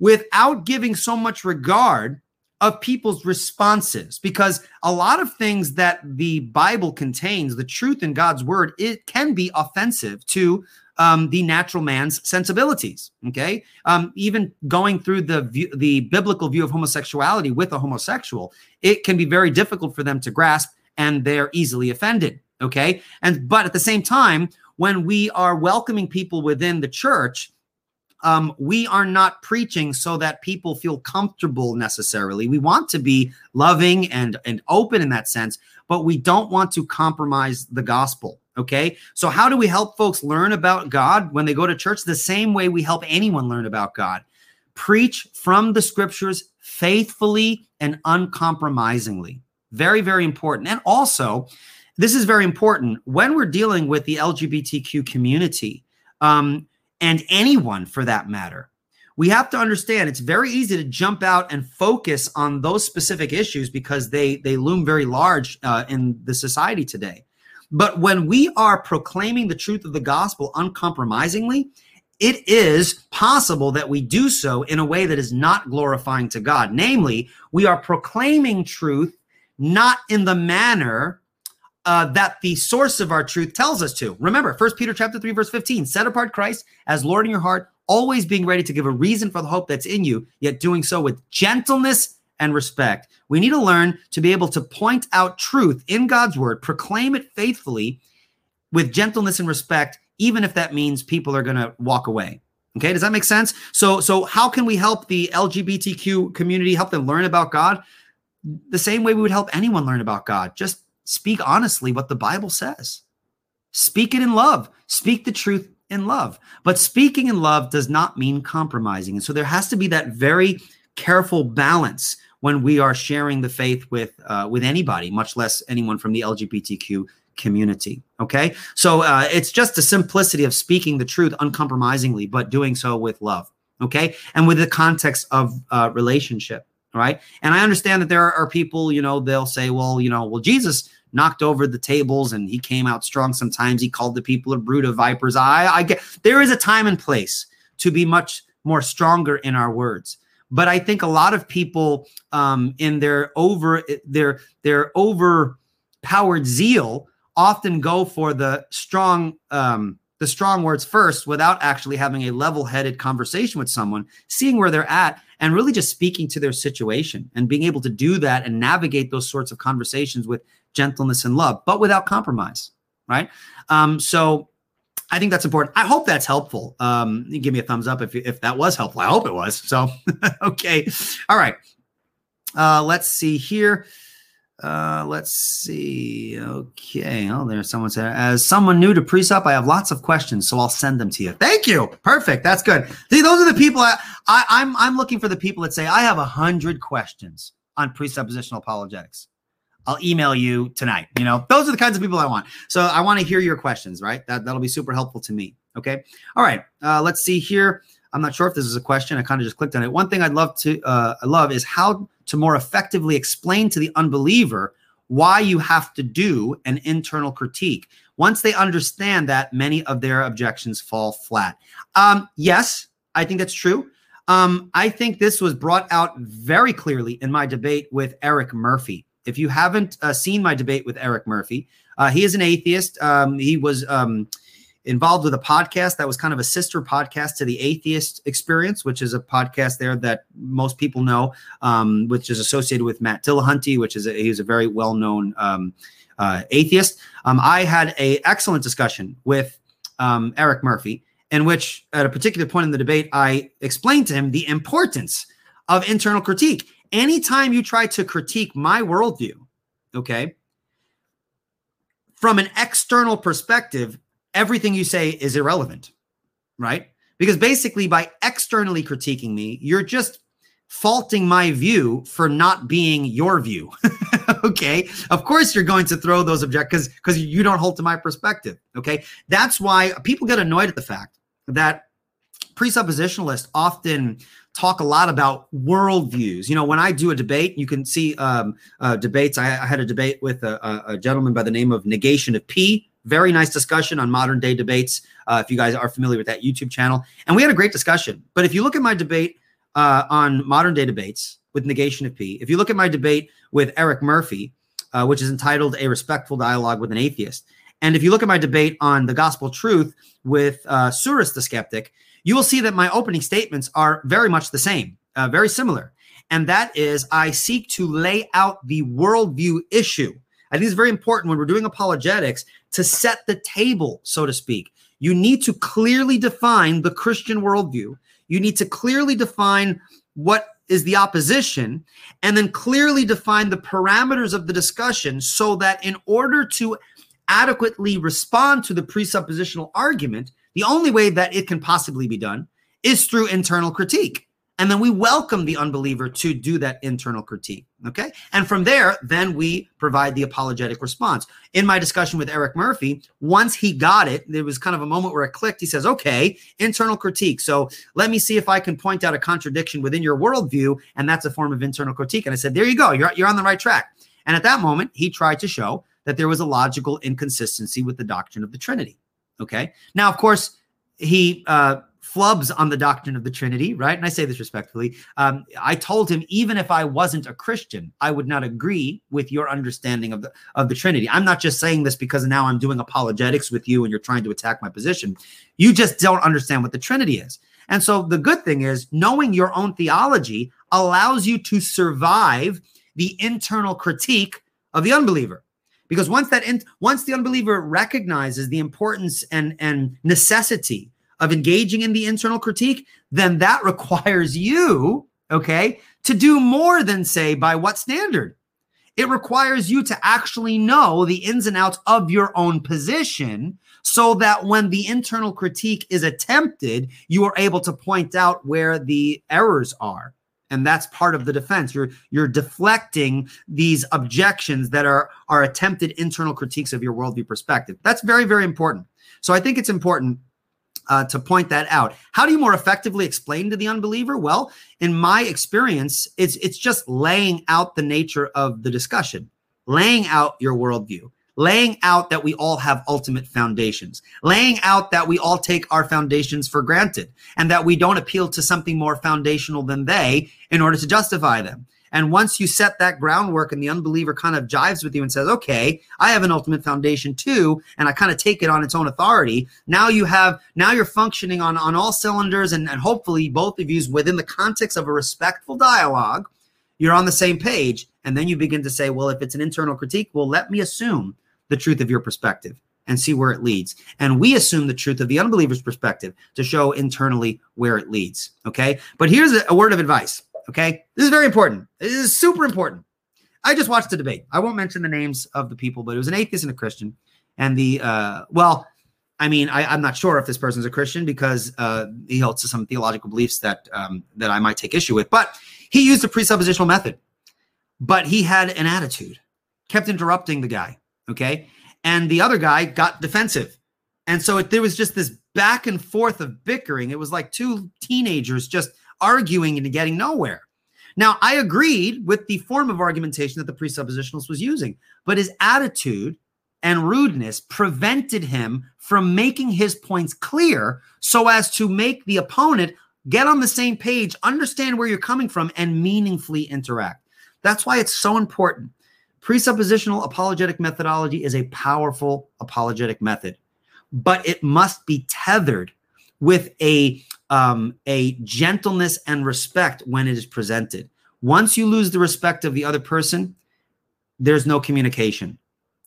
without giving so much regard of people's responses. Because a lot of things that the bible contains the truth in god's word it can be offensive to um, the natural man's sensibilities okay? Um, even going through the view, the biblical view of homosexuality with a homosexual it can be very difficult for them to grasp and they're easily offended okay and but at the same time when we are welcoming people within the church um, we are not preaching so that people feel comfortable necessarily. We want to be loving and and open in that sense, but we don't want to compromise the gospel. Okay, so how do we help folks learn about God when they go to church? The same way we help anyone learn about God. Preach from the scriptures faithfully and uncompromisingly. Very, very important. And also, this is very important when we're dealing with the LGBTQ community. Um, and anyone for that matter. We have to understand it's very easy to jump out and focus on those specific issues because they they loom very large uh, in the society today. But when we are proclaiming the truth of the gospel uncompromisingly, it is possible that we do so in a way that is not glorifying to God. Namely, we are proclaiming truth not in the manner uh, that the source of our truth tells us to. Remember, First Peter chapter 3, verse 15, set apart Christ as Lord in your heart, always being ready to give a reason for the hope that's in you, yet doing so with gentleness and respect. We need to learn to be able to point out truth in God's word, proclaim it faithfully with gentleness and respect, even if that means people are going to walk away. Okay, does that make sense? So, so how can we help the LGBTQ community help them learn about God? The same way we would help anyone learn about God. Just speak honestly what the Bible says. Speak it in love. Speak the truth in love. But speaking in love does not mean compromising. And so there has to be that very careful balance when we are sharing the faith with uh, with anybody, much less anyone from the LGBTQ community. Okay, so uh, it's just the simplicity of speaking the truth uncompromisingly, but doing so with love. Okay, and with the context of uh, relationship. Right, and I understand that there are people, you know, they'll say, well, you know, well, Jesus knocked over the tables and he came out strong. Sometimes he called the people a brood of vipers. I, I get there is a time and place to be much more stronger in our words. But I think a lot of people um, in their over their their overpowered zeal often go for the strong um, the strong words first without actually having a level-headed conversation with someone, seeing where they're at and really just speaking to their situation and being able to do that and navigate those sorts of conversations with gentleness, and love, but without compromise, right? Um, so I think that's important. I hope that's helpful. Um, give me a thumbs up if, if that was helpful. I hope it was. So, [laughs] okay. All right. Uh, let's see here. Uh, let's see. Okay. Oh, there's someone said, as someone new to presup, I have lots of questions, so I'll send them to you. Thank you. Perfect. That's good. See, those are the people I, I I'm I'm looking for the people that say I have a hundred questions on presuppositional apologetics. I'll email you tonight. You know, those are the kinds of people I want. So I want to hear your questions, right? That, that'll be super helpful to me. Okay. All right. Uh, let's see here. I'm not sure if this is a question. I kind of just clicked on it. One thing I'd love to, uh, I love is how to more effectively explain to the unbeliever why you have to do an internal critique. Once they understand that, many of their objections fall flat. Um, yes, I think that's true. Um, I think this was brought out very clearly in my debate with Eric Murphy. If you haven't uh, seen my debate with Eric Murphy, uh, he is an atheist. Um, he was um, involved with a podcast that was kind of a sister podcast to the Atheist Experience, which is a podcast there that most people know, um, which is associated with Matt Dillahunty, which is a, he's a very well known um, uh, atheist. Um, I had a excellent discussion with um, Eric Murphy, in which at a particular point in the debate, I explained to him the importance of internal critique. Anytime you try to critique my worldview, okay, from an external perspective, everything you say is irrelevant, right? Because basically, by externally critiquing me, you're just faulting my view for not being your view. [laughs] okay. Of course, you're going to throw those objections because you don't hold to my perspective. Okay. That's why people get annoyed at the fact that presuppositionalists often talk a lot about worldviews. You know, when I do a debate, you can see um, uh, debates. I, I, had a debate with a, a, gentleman by the name of Negation of P. Very nice discussion on modern day debates. Uh, if you guys are familiar with that YouTube channel, and we had a great discussion. But if you look at my debate uh, on modern day debates with Negation of P, if you look at my debate with Eric Murphy, uh, which is entitled "A Respectful Dialogue with an Atheist," and if you look at my debate on the Gospel Truth with uh, Suris the Skeptic, you will see that my opening statements are very much the same, uh, very similar. And that is, I seek to lay out the worldview issue. I think it's very important when we're doing apologetics to set the table, so to speak. You need to clearly define the Christian worldview. You need to clearly define what is the opposition and then clearly define the parameters of the discussion so that in order to adequately respond to the presuppositional argument, the only way that it can possibly be done is through internal critique. And then we welcome the unbeliever to do that internal critique. Okay. And from there, then we provide the apologetic response. In my discussion with Eric Murphy, once he got it, there was kind of a moment where it clicked. He says, okay, internal critique. So let me see if I can point out a contradiction within your worldview. And that's a form of internal critique. And I said, there you go. You're, you're on the right track. And at that moment, he tried to show that there was a logical inconsistency with the doctrine of the Trinity. Okay. Now, of course, he uh, flubs on the doctrine of the Trinity, right? And I say this respectfully. Um, I told him even if I wasn't a Christian, I would not agree with your understanding of the of the Trinity. I'm not just saying this because now I'm doing apologetics with you and you're trying to attack my position. You just don't understand what the Trinity is. And so the good thing is knowing your own theology allows you to survive the internal critique of the unbeliever because once that once the unbeliever recognizes the importance and and necessity of engaging in the internal critique then that [laughs] requires you okay to do more than say by what standard. It requires you to actually know the ins and outs of your own position so that when the internal critique is attempted you are able to point out where the errors are and that's part of the defense. You're you're deflecting these objections that are are attempted internal critiques of your worldview perspective. That's very very important. So i think it's important uh, to point that out. How do you more effectively explain to the unbeliever? Well in my experience it's it's just laying out the nature of the discussion laying out your worldview laying out that we all have ultimate foundations, laying out that we all take our foundations for granted and that we don't appeal to something more foundational than they in order to justify them. And once you set that groundwork and the unbeliever kind of jives with you and says, okay, I have an ultimate foundation too, and I kind of take it on its own authority. Now you have, now you're functioning on, on all cylinders and, and hopefully both of you within the context of a respectful dialogue, you're on the same page. And then you begin to say, well, if it's an internal critique, well, let me assume the truth of your perspective and see where it leads. And we assume the truth of the unbeliever's perspective to show internally where it leads. Okay. But here's a, word of advice. Okay. This is very important. This is super important. I just watched the debate. I won't mention the names of the people, but it was an atheist and a Christian. And the, uh, well, I mean, I, am not sure if this person's a Christian because uh, he holds to some theological beliefs that um, that I might take issue with. But he used a presuppositional method, but he had an attitude, kept interrupting the guy, Okay. And the other guy got defensive. And so it, there was just this back and forth of bickering. It was like two teenagers just arguing and getting nowhere. Now, I agreed with the form of argumentation that the presuppositionalist was using, but his attitude and rudeness prevented him from making his points clear so as to make the opponent get on the same page, understand where you're coming from, and meaningfully interact. That's why it's so important. Presuppositional apologetic methodology is a powerful apologetic method, but it must be tethered with a um, a gentleness and respect when it is presented. Once you lose the respect of the other person, there's no communication.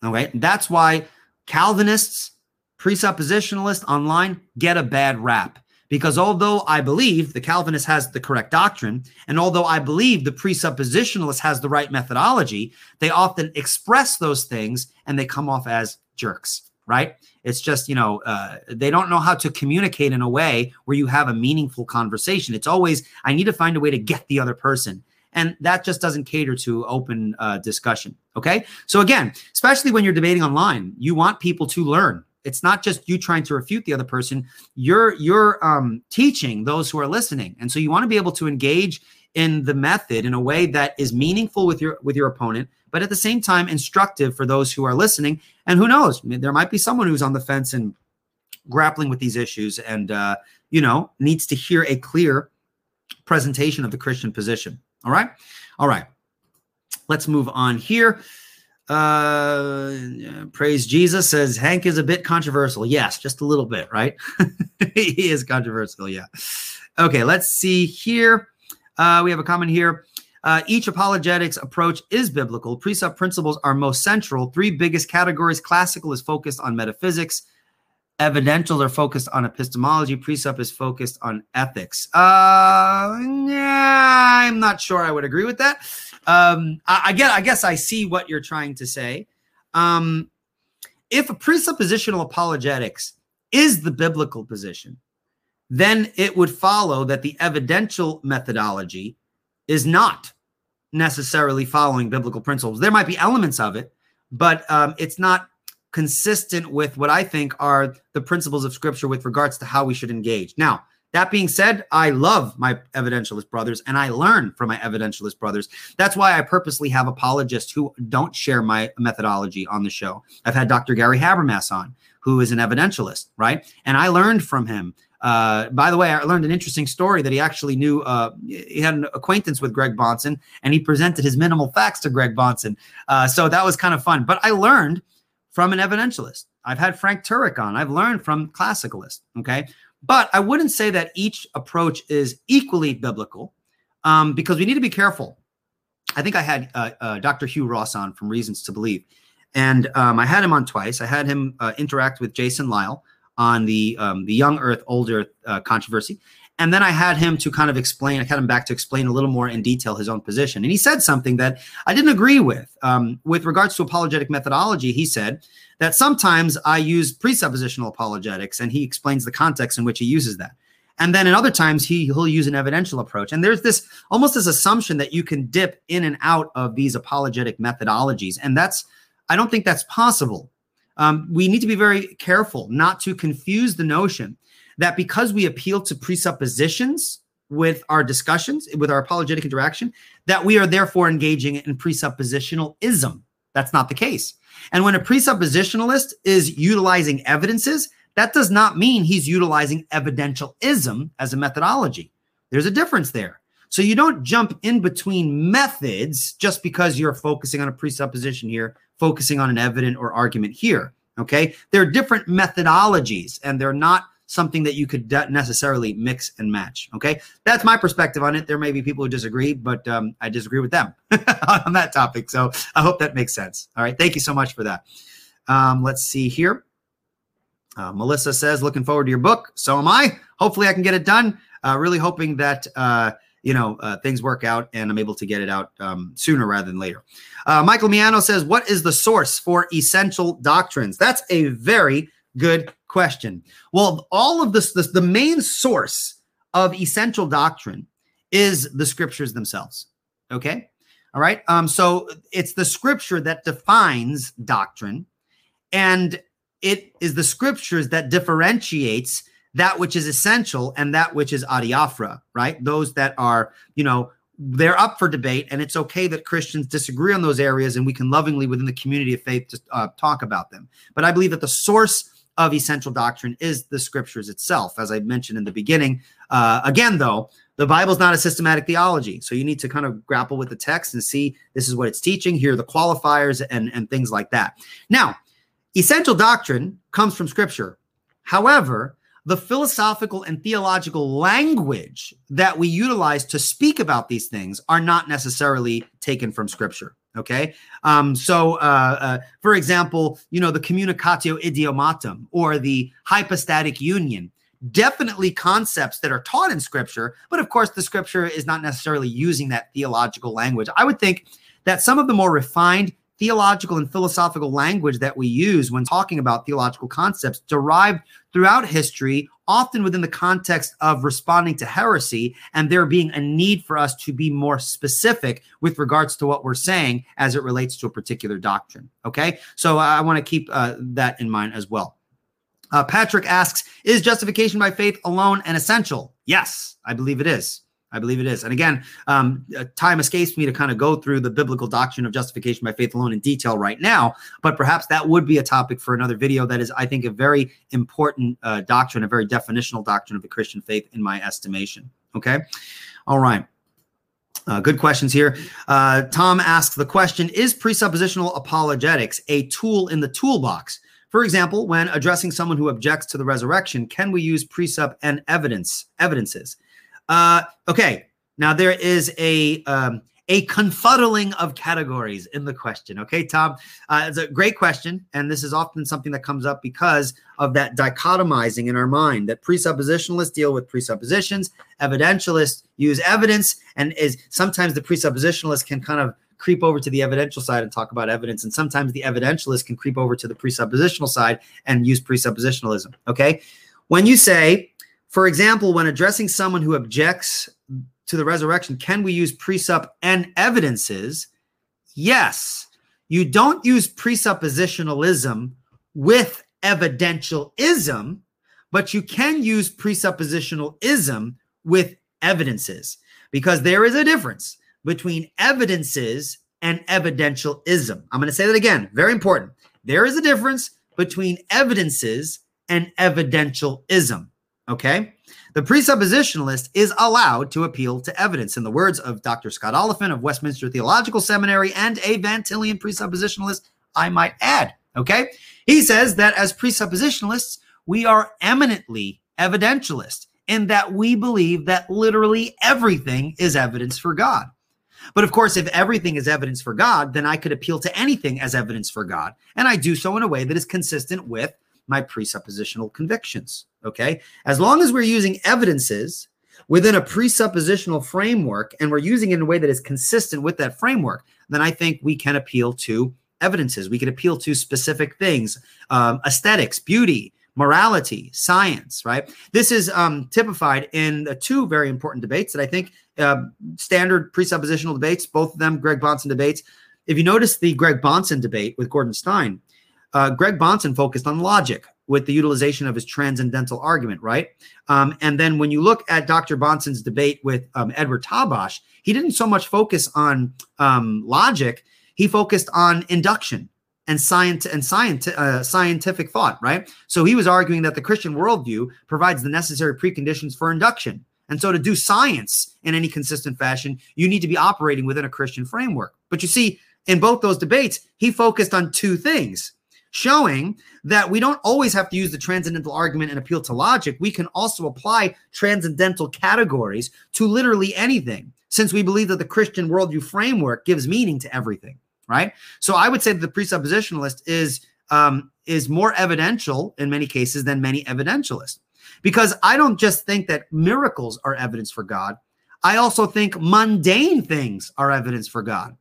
Okay. That's why Calvinists, presuppositionalists online get a bad rap. Because although I believe the Calvinist has the correct doctrine, and although I believe the presuppositionalist has the right methodology, they often express those things and they come off as jerks right? It's just, you know, uh, they don't know how to communicate in a way where you have a meaningful conversation. It's always, I need to find a way to get the other person. And that just doesn't cater to open uh, discussion. Okay. So, again, especially when you're debating online, you want people to learn. It's not just you trying to refute the other person. You're you're um, teaching those who are listening, and so you want to be able to engage in the method in a way that is meaningful with your with your opponent but at the same time instructive for those who are listening. And who knows, there might be someone who's on the fence and grappling with these issues and, uh, you know, needs to hear a clear presentation of the Christian position. All right. All right. Let's move on here. Uh, praise Jesus says Hank is a bit controversial. Yes, just a little bit, right? [laughs] he is controversial. Yeah. Okay, let's see here. Uh, we have a comment here. Uh, each apologetics approach is biblical. Presup principles are most central. Three biggest categories classical is focused on metaphysics, evidentials are focused on epistemology, presup is focused on ethics. Uh, yeah, I'm not sure I would agree with that. Um, I, I, get, I guess I see what you're trying to say. Um, if a presuppositional apologetics is the biblical position, then it would follow that the evidential methodology is not necessarily following biblical principles. There might be elements of it, but um, it's not consistent with what I think are the principles of Scripture with regards to how we should engage. Now, that being said, I love my evidentialist brothers and I learn from my evidentialist brothers. That's why I purposely have apologists who don't share my methodology on the show. I've had Dr. Gary Habermas on, who is an evidentialist, right? And I learned from him uh, by the way, I learned an interesting story that he actually knew. Uh, he had an acquaintance with Greg Bahnsen, and he presented his minimal facts to Greg Bahnsen. Uh, so that was kind of fun. But I learned from an evidentialist. I've had Frank Turek on. I've learned from classicalists. Okay, but I wouldn't say that each approach is equally biblical, um, because we need to be careful. I think I had uh, uh, Dr. Hugh Ross on from Reasons to Believe, and um, I had him on twice. I had him uh, interact with Jason Lisle on the um, the young Earth, old Earth uh, controversy. And then I had him to kind of explain, I had him back to explain a little more in detail his own position. And he said something that I didn't agree with. Um, with regards to apologetic methodology, he said that sometimes I use presuppositional apologetics, and he explains the context in which he uses that. And then in other times, he, he'll use an evidential approach. And there's this almost this assumption that you can dip in and out of these apologetic methodologies. And that's, I don't think that's possible um, we need to be very careful not to confuse the notion that because we appeal to presuppositions with our discussions, with our apologetic interaction, that we are therefore engaging in presuppositionalism. That's not the case. And when a presuppositionalist is utilizing evidences, that does not mean he's utilizing evidentialism as a methodology. There's a difference there. So you don't jump in between methods just because you're focusing on a presupposition here focusing on an evident or argument here. Okay. There are different methodologies and they're not something that you could necessarily mix and match. Okay. That's my perspective on it. There may be people who disagree, but um, I disagree with them [laughs] on that topic. So I hope that makes sense. All right. Thank you so much for that. Um, let's see here. Uh, Melissa says, looking forward to your book. So am I. Hopefully, I can get it done. Uh, really hoping that. Uh, you know, uh, things work out and I'm able to get it out um, sooner rather than later. Uh, Michael Miano says, What is the source for essential doctrines? That's a very good question. Well, all of this, this the main source of essential doctrine is the scriptures themselves. Okay. All right. Um, so it's the scripture that defines doctrine, and it is the scriptures that differentiates that which is essential and that which is adiaphora, right? Those that are, you know, they're up for debate, and it's okay that Christians disagree on those areas, and we can lovingly, within the community of faith, just uh, talk about them. But I believe that the source of essential doctrine is the scriptures itself, as I mentioned in the beginning. Uh, again, though, the Bible's not a systematic theology, so you need to kind of grapple with the text and see this is what it's teaching. Here are the qualifiers and and things like that. Now, essential doctrine comes from Scripture. However, the philosophical and theological language that we utilize to speak about these things are not necessarily taken from scripture okay? Um, so uh, uh, for example you know the communicatio idiomatum or the hypostatic union. Definitely concepts that are taught in scripture but of course the scripture is not necessarily using that theological language. I would think that some of the more refined theological and philosophical language that we use when talking about theological concepts derived throughout history, often within the context of responding to heresy, and there being a need for us to be more specific with regards to what we're saying as it relates to a particular doctrine. Okay, so I want to keep uh, that in mind as well. Uh, Patrick asks, is justification by faith alone an essential? Yes, I believe it is. I believe it is. And again, um, uh, time escapes me to kind of go through the biblical doctrine of justification by faith alone in detail right now, but perhaps that would be a topic for another video. That is, I think, a very important uh, doctrine, a very definitional doctrine of the Christian faith, in my estimation. Okay. All right. Uh, good questions here. Uh, Tom asks the question Is presuppositional apologetics a tool in the toolbox? For example, when addressing someone who objects to the resurrection, can we use presup and evidence evidences? Uh, okay, now there is a um, a confuddling of categories in the question. Okay, Tom, uh, it's a great question, and this is often something that comes up because of that dichotomizing in our mind. That presuppositionalists deal with presuppositions, evidentialists use evidence, and is sometimes the presuppositionalist can kind of creep over to the evidential side and talk about evidence, and sometimes the evidentialist can creep over to the presuppositional side and use presuppositionalism. Okay, when you say for example, when addressing someone who objects to the resurrection, can we use presup and evidences? Yes. You don't use presuppositionalism with evidentialism, but you can use presuppositionalism with evidences because there is a difference between evidences and evidentialism. I'm going to say that again, very important. There is a difference between evidences and evidentialism. Okay. The presuppositionalist is allowed to appeal to evidence. In the words of Dr. Scott Oliphint of Westminster Theological Seminary and a Van Tillian presuppositionalist, I might add. Okay. He says that as presuppositionalists, we are eminently evidentialist in that we believe that literally everything is evidence for God. But of course, if everything is evidence for God, then I could appeal to anything as evidence for God. And I do so in a way that is consistent with my presuppositional convictions. Okay. As long as we're using evidences within a presuppositional framework and we're using it in a way that is consistent with that framework, then I think we can appeal to evidences. We can appeal to specific things, um, aesthetics, beauty, morality, science, right? This is um, typified in the two very important debates that I think uh, standard presuppositional debates, both of them Greg Bahnsen debates. If you notice the Greg Bahnsen debate with Gordon Stein, uh, Greg Bahnsen focused on logic with the utilization of his transcendental argument, right? Um, and then when you look at Dr. Bahnsen's debate with um, Edward Tabash, he didn't so much focus on um, logic, he focused on induction and science and science, uh, scientific thought, right? So he was arguing that the Christian worldview provides the necessary preconditions for induction. And so to do science in any consistent fashion, you need to be operating within a Christian framework. But you see, in both those debates, he focused on two things showing that we don't always have to use the transcendental argument and appeal to logic. We can also apply transcendental categories to literally anything, since we believe that the Christian worldview framework gives meaning to everything, right? So I would say that the presuppositionalist is um, is more evidential in many cases than many evidentialists, because I don't just think that miracles are evidence for God. I also think mundane things are evidence for God.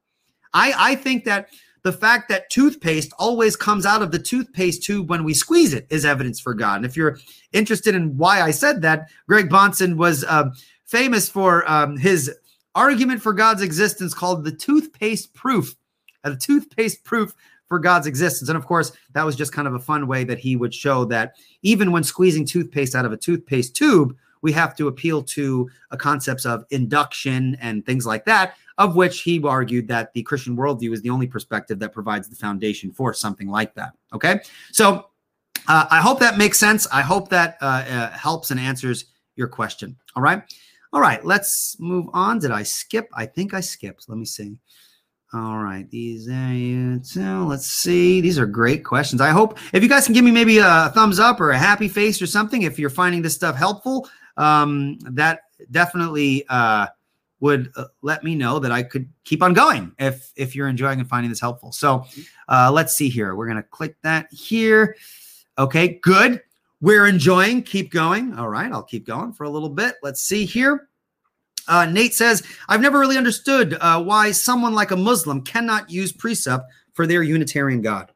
I, I think that the fact that toothpaste always comes out of the toothpaste tube when we squeeze it is evidence for God. And if you're interested in why I said that, Greg Bahnsen was um, famous for um, his argument for God's existence called the toothpaste proof. Uh, the toothpaste proof for God's existence. And of course, that was just kind of a fun way that he would show that even when squeezing toothpaste out of a toothpaste tube, we have to appeal to uh, concepts of induction and things like that, of which he argued that the Christian worldview is the only perspective that provides the foundation for something like that. Okay. So uh, I hope that makes sense. I hope that uh, uh, helps and answers your question. All right. All right. Let's move on. Did I skip? I think I skipped. Let me see. All right, these are. Let's see. These are great questions. I hope if you guys can give me maybe a thumbs up or a happy face or something if you're finding this stuff helpful, um, that definitely uh, would uh, let me know that I could keep on going if if you're enjoying and finding this helpful. So uh, let's see here. We're gonna click that here. Okay, good. We're enjoying. Keep going. All right, I'll keep going for a little bit. Let's see here. Uh, Nate says, I've never really understood uh, why someone like a Muslim cannot use presup for their Unitarian God.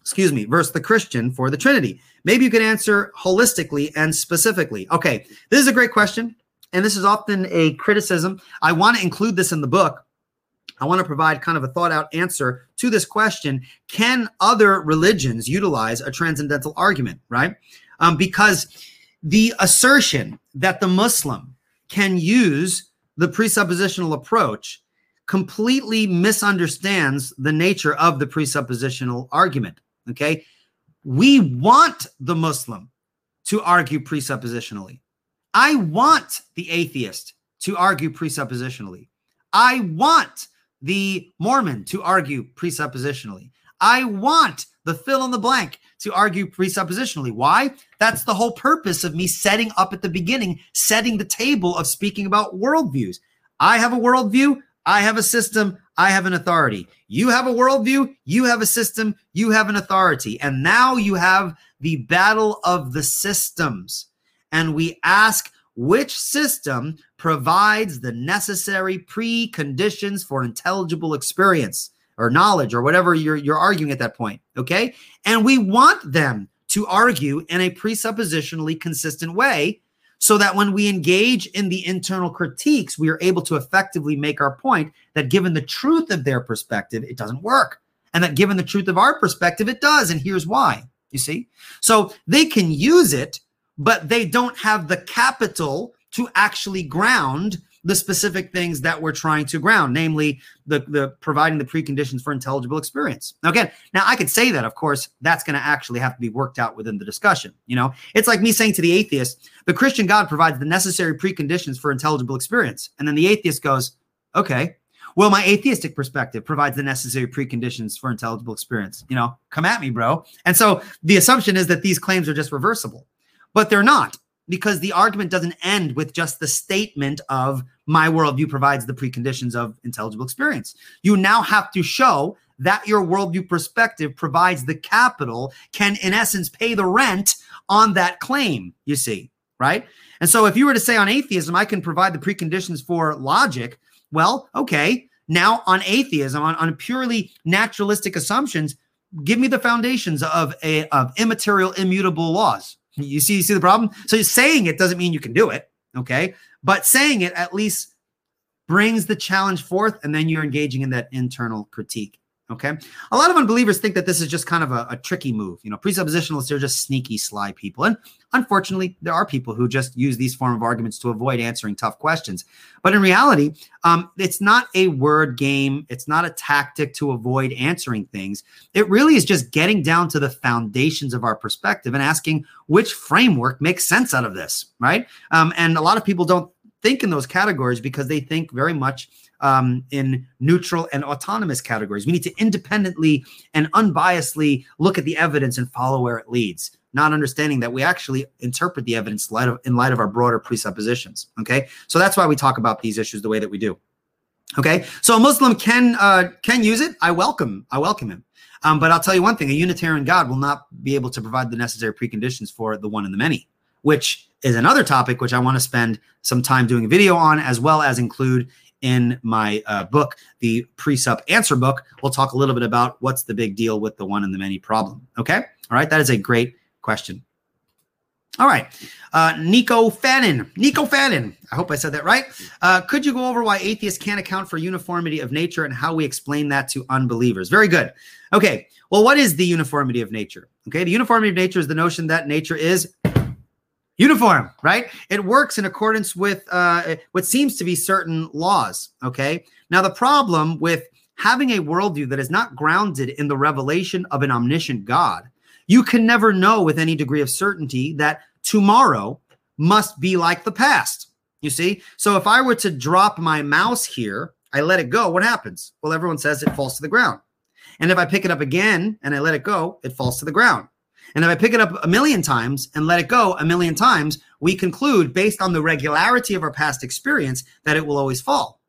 Excuse me, versus the Christian for the Trinity. Maybe you could answer holistically and specifically. Okay, this is a great question. And this is often a criticism. I want to include this in the book. I want to provide kind of a thought out answer to this question Can other religions utilize a transcendental argument, right? Um, because the assertion that the Muslim can use the presuppositional approach completely misunderstands the nature of the presuppositional argument. Okay. We want the Muslim to argue presuppositionally. I want the atheist to argue presuppositionally. I want the Mormon to argue presuppositionally. I want the fill in the blank to argue presuppositionally. Why? That's the whole purpose of me setting up at the beginning, setting the table of speaking about worldviews. I have a worldview, I have a system, I have an authority. You have a worldview, you have a system, you have an authority. And now you have the battle of the systems. And we ask which system provides the necessary preconditions for intelligible experience or knowledge or whatever you're you're arguing at that point okay? And we want them to argue in a presuppositionally consistent way so that when we engage in the internal critiques we are able to effectively make our point that given the truth of their perspective it doesn't work and that given the truth of our perspective it does and here's why you see? So they can use it but they don't have the capital to actually ground the specific things that we're trying to ground, namely the, the providing the preconditions for intelligible experience. Now, again, now I could say that, of course, that's going to actually have to be worked out within the discussion. You know, it's like me saying to the atheist, the Christian God provides the necessary preconditions for intelligible experience. And then the atheist goes, okay, well, my atheistic perspective provides the necessary preconditions for intelligible experience. You know, come at me, bro. And so the assumption is that these claims are just reversible, but they're not because the argument doesn't end with just the statement of my worldview provides the preconditions of intelligible experience. You now have to show that your worldview perspective provides the capital, can in essence pay the rent on that claim, you see, right? And so if you were to say on atheism, I can provide the preconditions for logic, well, okay, now on atheism, on, on purely naturalistic assumptions, give me the foundations of a of immaterial immutable laws you see, you see the problem? So saying it doesn't mean you can do it. Okay. But saying it at least brings the challenge forth, and then you're engaging in that internal critique. Okay. A lot of unbelievers think that this is just kind of a, a, tricky move. You know, presuppositionalists are just sneaky, sly people. And unfortunately, there are people who just use these form of arguments to avoid answering tough questions. But in reality, um, it's not a word game. It's not a tactic to avoid answering things. It really is just getting down to the foundations of our perspective and asking which framework makes sense out of this, right? Um, and a lot of people don't think in those categories because they think very much um, in neutral and autonomous categories. We need to independently and unbiasedly look at the evidence and follow where it leads, not understanding that we actually interpret the evidence light of, in light of our broader presuppositions. Okay, so that's why we talk about these issues the way that we do. Okay, so a Muslim can uh, can use it. I welcome I welcome him. Um, but I'll tell you one thing: a Unitarian God will not be able to provide the necessary preconditions for the one and the many, which is another topic which I want to spend some time doing a video on, as well as include in my uh, book, the Presup Answer book. We'll talk a little bit about what's the big deal with the one and the many problem. Okay. All right. That is a great question. All right. Uh, Nico Fannin. Nico Fannin. I hope I said that right. Uh, could you go over why atheists can't account for uniformity of nature and how we explain that to unbelievers? Very good. Okay. Well, what is the uniformity of nature? Okay. The uniformity of nature is the notion that nature is uniform, right? It works in accordance with uh, what seems to be certain laws. Okay. Now, the problem with having a worldview that is not grounded in the revelation of an omniscient God, you can never know with any degree of certainty that tomorrow must be like the past. You see? So if I were to drop my mouse here, I let it go, what happens? Well, everyone says it falls to the ground. And if I pick it up again and I let it go, it falls to the ground. And if I pick it up a million times and let it go a million times, we conclude based on the regularity of our past experience that it will always fall.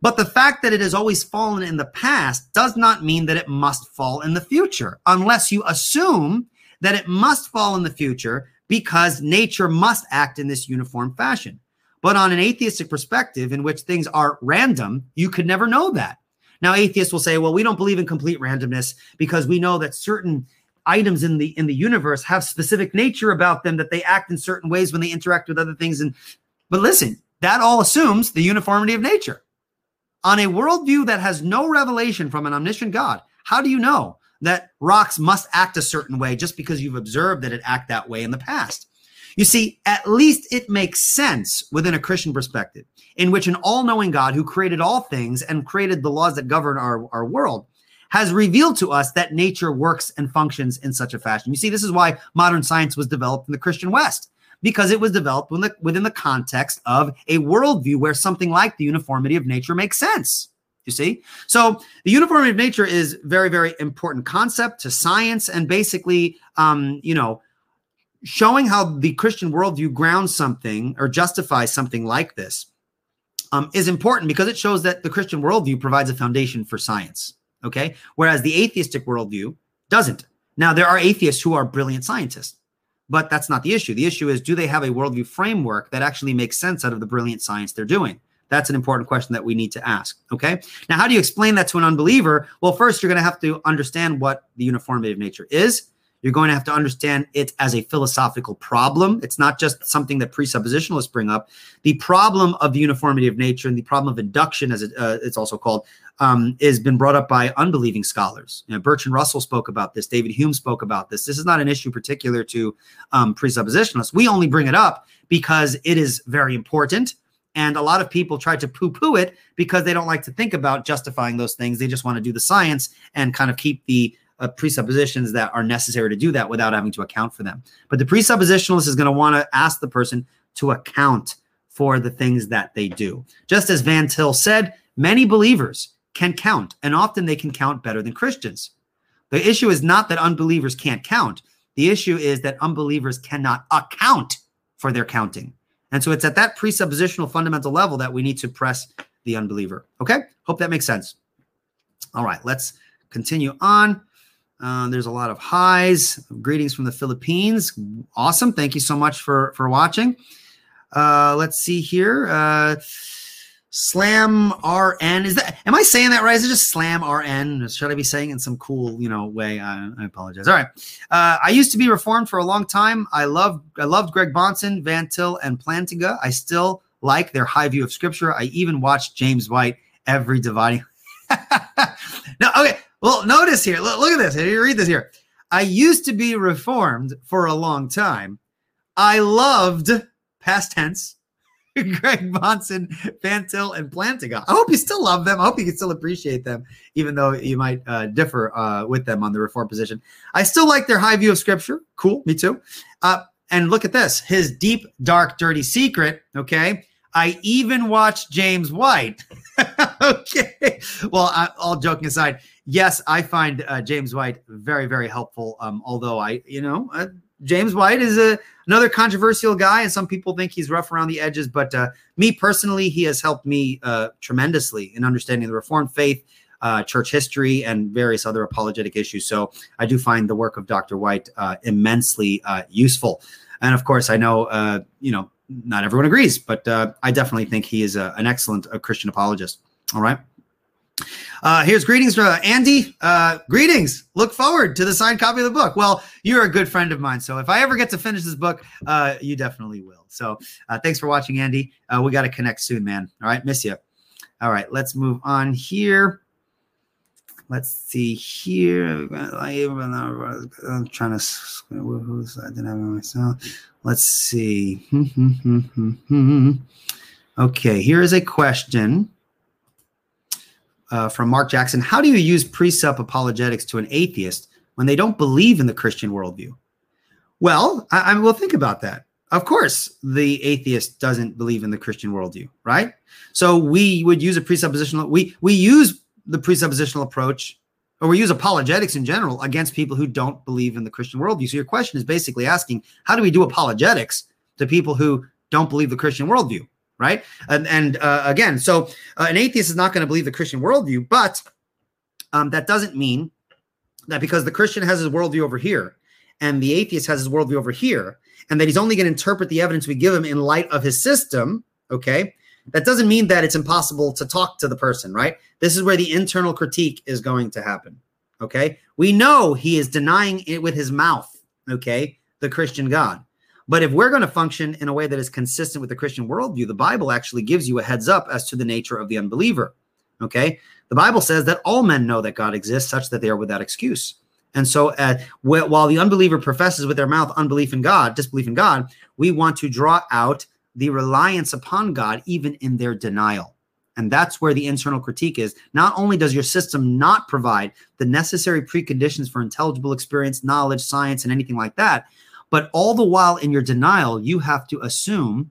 But the fact that it has always fallen in the past does not mean that it must fall in the future, unless you assume that it must fall in the future because nature must act in this uniform fashion. But on an atheistic perspective, in which things are random, you could never know that. Now, atheists will say, well, we don't believe in complete randomness because we know that certain items in the in the universe have specific nature about them that they act in certain ways when they interact with other things. And but listen, that all assumes the uniformity of nature. On a worldview that has no revelation from an omniscient God, how do you know that rocks must act a certain way just because you've observed that it act that way in the past. You see, at least it makes sense within a Christian perspective, in which an all knowing God who created all things and created the laws that govern our, our world has revealed to us that nature works and functions in such a fashion. You see, this is why modern science was developed in the Christian West, because it was developed within the, within the context of a worldview where something like the uniformity of nature makes sense. You see? So the uniformity of nature is very, very important concept to science and basically, um, you know, showing how the Christian worldview grounds something or justifies something like this um, is important because it shows that the Christian worldview provides a foundation for science. Okay. Whereas the atheistic worldview doesn't. Now, there are atheists who are brilliant scientists, but that's not the issue. The issue is do they have a worldview framework that actually makes sense out of the brilliant science they're doing? That's an important question that we need to ask. Okay. Now, how do you explain that to an unbeliever? Well, first, you're going to have to understand what the uniformity of nature is. You're going to have to understand it as a philosophical problem. It's not just something that presuppositionalists bring up. The problem of the uniformity of nature and the problem of induction, as it, uh, it's also called, um, has been brought up by unbelieving scholars. You know, Bertrand Russell spoke about this. David Hume spoke about this. This is not an issue particular to um, presuppositionalists. We only bring it up because it is very important and a lot of people try to poo poo it because they don't like to think about justifying those things. They just want to do the science and kind of keep the uh, presuppositions that are necessary to do that without having to account for them. But the presuppositionalist is going to want to ask the person to account for the things that they do. Just as Van Til said, many believers can count, and often they can count better than Christians. The issue is not that unbelievers can't count. The issue is that unbelievers cannot account for their counting. And so it's at that presuppositional fundamental level that we need to press the unbeliever. Okay. Hope that makes sense. All right. Let's continue on. Uh, there's a lot of highs. Greetings from the Philippines. Awesome. Thank you so much for for watching. Uh, let's see here. Uh, Slam RN. Is that am I saying that right? Is it just Slam RN? Should I be saying in some cool, you know, way? I, I apologize. All right. Uh, I used to be reformed for a long time. I love I loved Greg Bahnsen, Van Til, and Plantinga. I still like their high view of scripture. I even watched James White every dividing. [laughs] no, okay. Well, notice here. Look, look at this. Here, you read this here. I used to be reformed for a long time. I loved past tense [laughs] Greg Bahnsen, Van Til, and Plantinga. I hope you still love them. I hope you can still appreciate them, even though you might uh, differ uh, with them on the reform position. I still like their high view of scripture. Cool, me too. Uh, and look at this his deep, dark, dirty secret. Okay. I even watched James White. [laughs] okay. Well, I, all joking aside, yes, I find uh, James White very, very helpful. Um, although I, you know, uh, James White is a another controversial guy, and some people think he's rough around the edges. But uh, me personally, he has helped me uh, tremendously in understanding the Reformed faith, uh, church history, and various other apologetic issues. So I do find the work of Dr. White uh, immensely useful. And of course, I know you know not everyone agrees, but I definitely think he is a, an excellent Christian apologist. All right. Uh, here's greetings from uh, Andy. Uh, greetings. Look forward to the signed copy of the book. Well, you're a good friend of mine. So if I ever get to finish this book, uh, you definitely will. So uh, thanks for watching, Andy. Uh, we got to connect soon, man. All right. Miss you. All right. Let's move on here. let's see here. I'm trying to. Who's I didn't have myself. Let's see. [laughs] okay, here is a question uh, from Mark Jackson. How do you use presup apologetics to an atheist when they don't believe in the Christian worldview? Well, I, I will think about that. Of course, the atheist doesn't believe in the Christian worldview, right? So we would use a presuppositional. We we use the presuppositional approach, or we use apologetics in general against people who don't believe in the Christian worldview. So your question is basically asking, how do we do apologetics to people who don't believe the Christian worldview? Right? And, and uh, again, so uh, an atheist is not going to believe the Christian worldview, but um, that doesn't mean that because the Christian has his worldview over here and the atheist has his worldview over here, and that he's only going to interpret the evidence we give him in light of his system, okay? That doesn't mean that it's impossible to talk to the person, right? This is where the internal critique is going to happen, okay? We know he is denying it with his mouth, okay? The Christian God. But if we're going to function in a way that is consistent with the Christian worldview, the Bible actually gives you a heads up as to the nature of the unbeliever. Okay. The Bible says that all men know that God exists such that they are without excuse. And so, uh, while the unbeliever professes with their mouth unbelief in God, disbelief in God, we want to draw out the reliance upon God even in their denial. And that's where the internal critique is. Not only does your system not provide the necessary preconditions for intelligible experience, knowledge, science, and anything like that, but all the while in your denial, you have to assume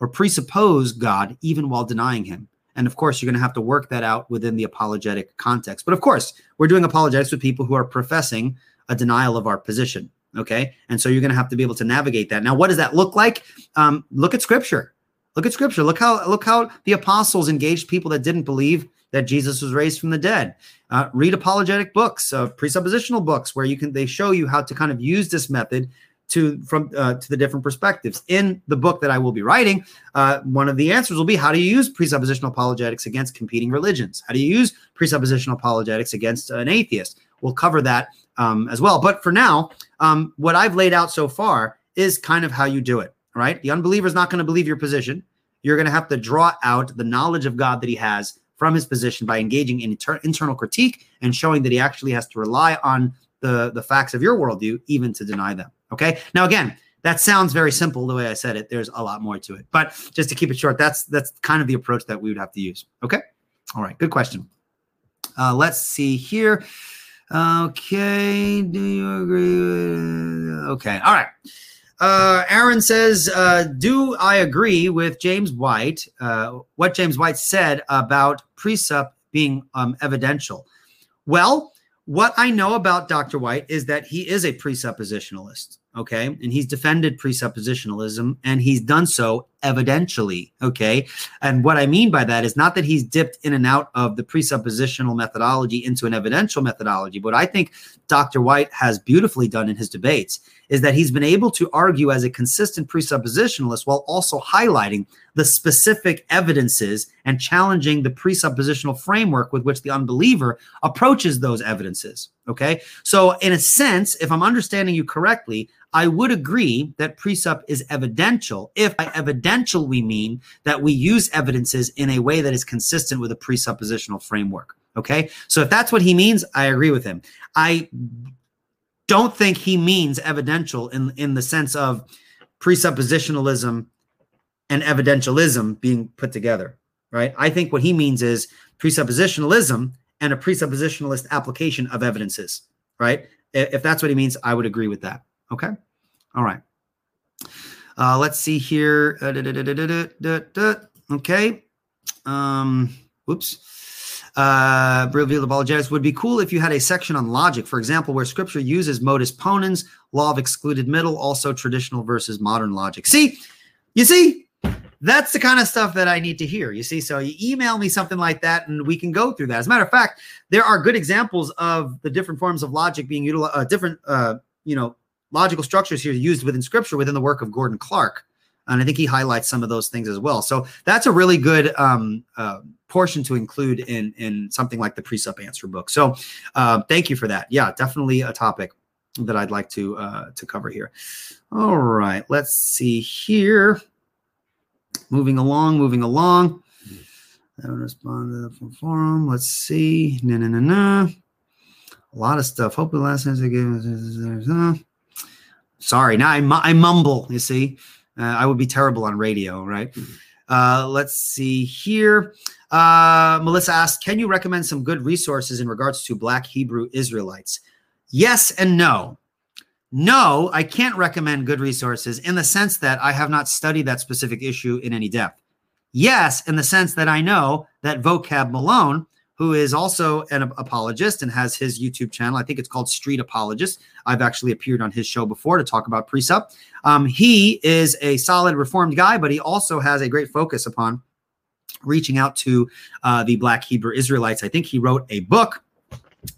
or presuppose God even while denying him. And of course, you're going to have to work that out within the apologetic context. But of course, we're doing apologetics with people who are professing a denial of our position. Okay. And so you're going to have to be able to navigate that. Now, what does that look like? Um, look at scripture. Look at scripture. Look how look how the apostles engaged people that didn't believe that Jesus was raised from the dead. Uh, read apologetic books, uh, presuppositional books, where you can they show you how to kind of use this method to from uh, to the different perspectives. In the book that I will be writing, uh, one of the answers will be how do you use presuppositional apologetics against competing religions? How do you use presuppositional apologetics against an atheist? We'll cover that um, as well. But for now, um, what I've laid out so far is kind of how you do it. Right? The unbeliever is not going to believe your position. You're going to have to draw out the knowledge of God that he has from his position by engaging in inter- internal critique and showing that he actually has to rely on the, the facts of your worldview even to deny them. Okay. Now, again, that sounds very simple the way I said it. There's a lot more to it, but just to keep it short, that's that's kind of the approach that we would have to use. Okay. All right. Good question. Uh, let's see here. Okay. Do you agree? With, okay. All right. Uh, Aaron says, uh, "Do I agree with James White? Uh, what James White said about presup being um, evidential? Well, what I know about Dr. White is that he is a presuppositionalist, okay? And he's defended presuppositionalism and he's done so evidentially, okay? And what I mean by that is not that he's dipped in and out of the presuppositional methodology into an evidential methodology. What I think Dr. White has beautifully done in his debates is that he's been able to argue as a consistent presuppositionalist while also highlighting the specific evidences and challenging the presuppositional framework with which the unbeliever approaches those evidences. Okay. So, in a sense, if I'm understanding you correctly, I would agree that presup is evidential if by evidential we mean that we use evidences in a way that is consistent with a presuppositional framework. Okay. So, if that's what he means, I agree with him. I don't think he means evidential in in the sense of presuppositionalism and evidentialism being put together, right? I think what he means is presuppositionalism and a presuppositionalist application of evidences, right? If that's what he means, I would agree with that. Okay. All right. Uh, let's see here. Uh, da, da, da, okay. Um, whoops uh, apologetics would be cool if you had a section on logic, for example, where scripture uses modus ponens, law of excluded middle, also traditional versus modern logic. See, you see, that's the kind of stuff that I need to hear. You see, so you email me something like that and we can go through that. As a matter of fact, there are good examples of the different forms of logic being utilized, uh, different, uh, you know, logical structures here used within scripture within the work of Gordon Clark. And I think he highlights some of those things as well. So that's a really good um, uh, portion to include in in something like the presup answer book. So uh, thank you for that. Yeah, definitely a topic that I'd like to uh, to cover here. All right, let's see here. Moving along, moving along. I would respond to the forum. Let's see. No, no, no, no. a lot of stuff. Hopefully, last I gave. Sorry, now I, I mumble. You see, uh, I would be terrible on radio, right? Uh, let's see here. Uh, Melissa asked, "Can you recommend some good resources in regards to Black Hebrew Israelites?" Yes and no. No, I can't recommend good resources in the sense that I have not studied that specific issue in any depth. Yes, in the sense that I know that Vocab Malone who is also an apologist and has his YouTube channel. I think it's called Street Apologist. I've actually appeared on his show before to talk about presup. Um, he is a solid reformed guy, but he also has a great focus upon reaching out to uh, the Black Hebrew Israelites. I think he wrote a book.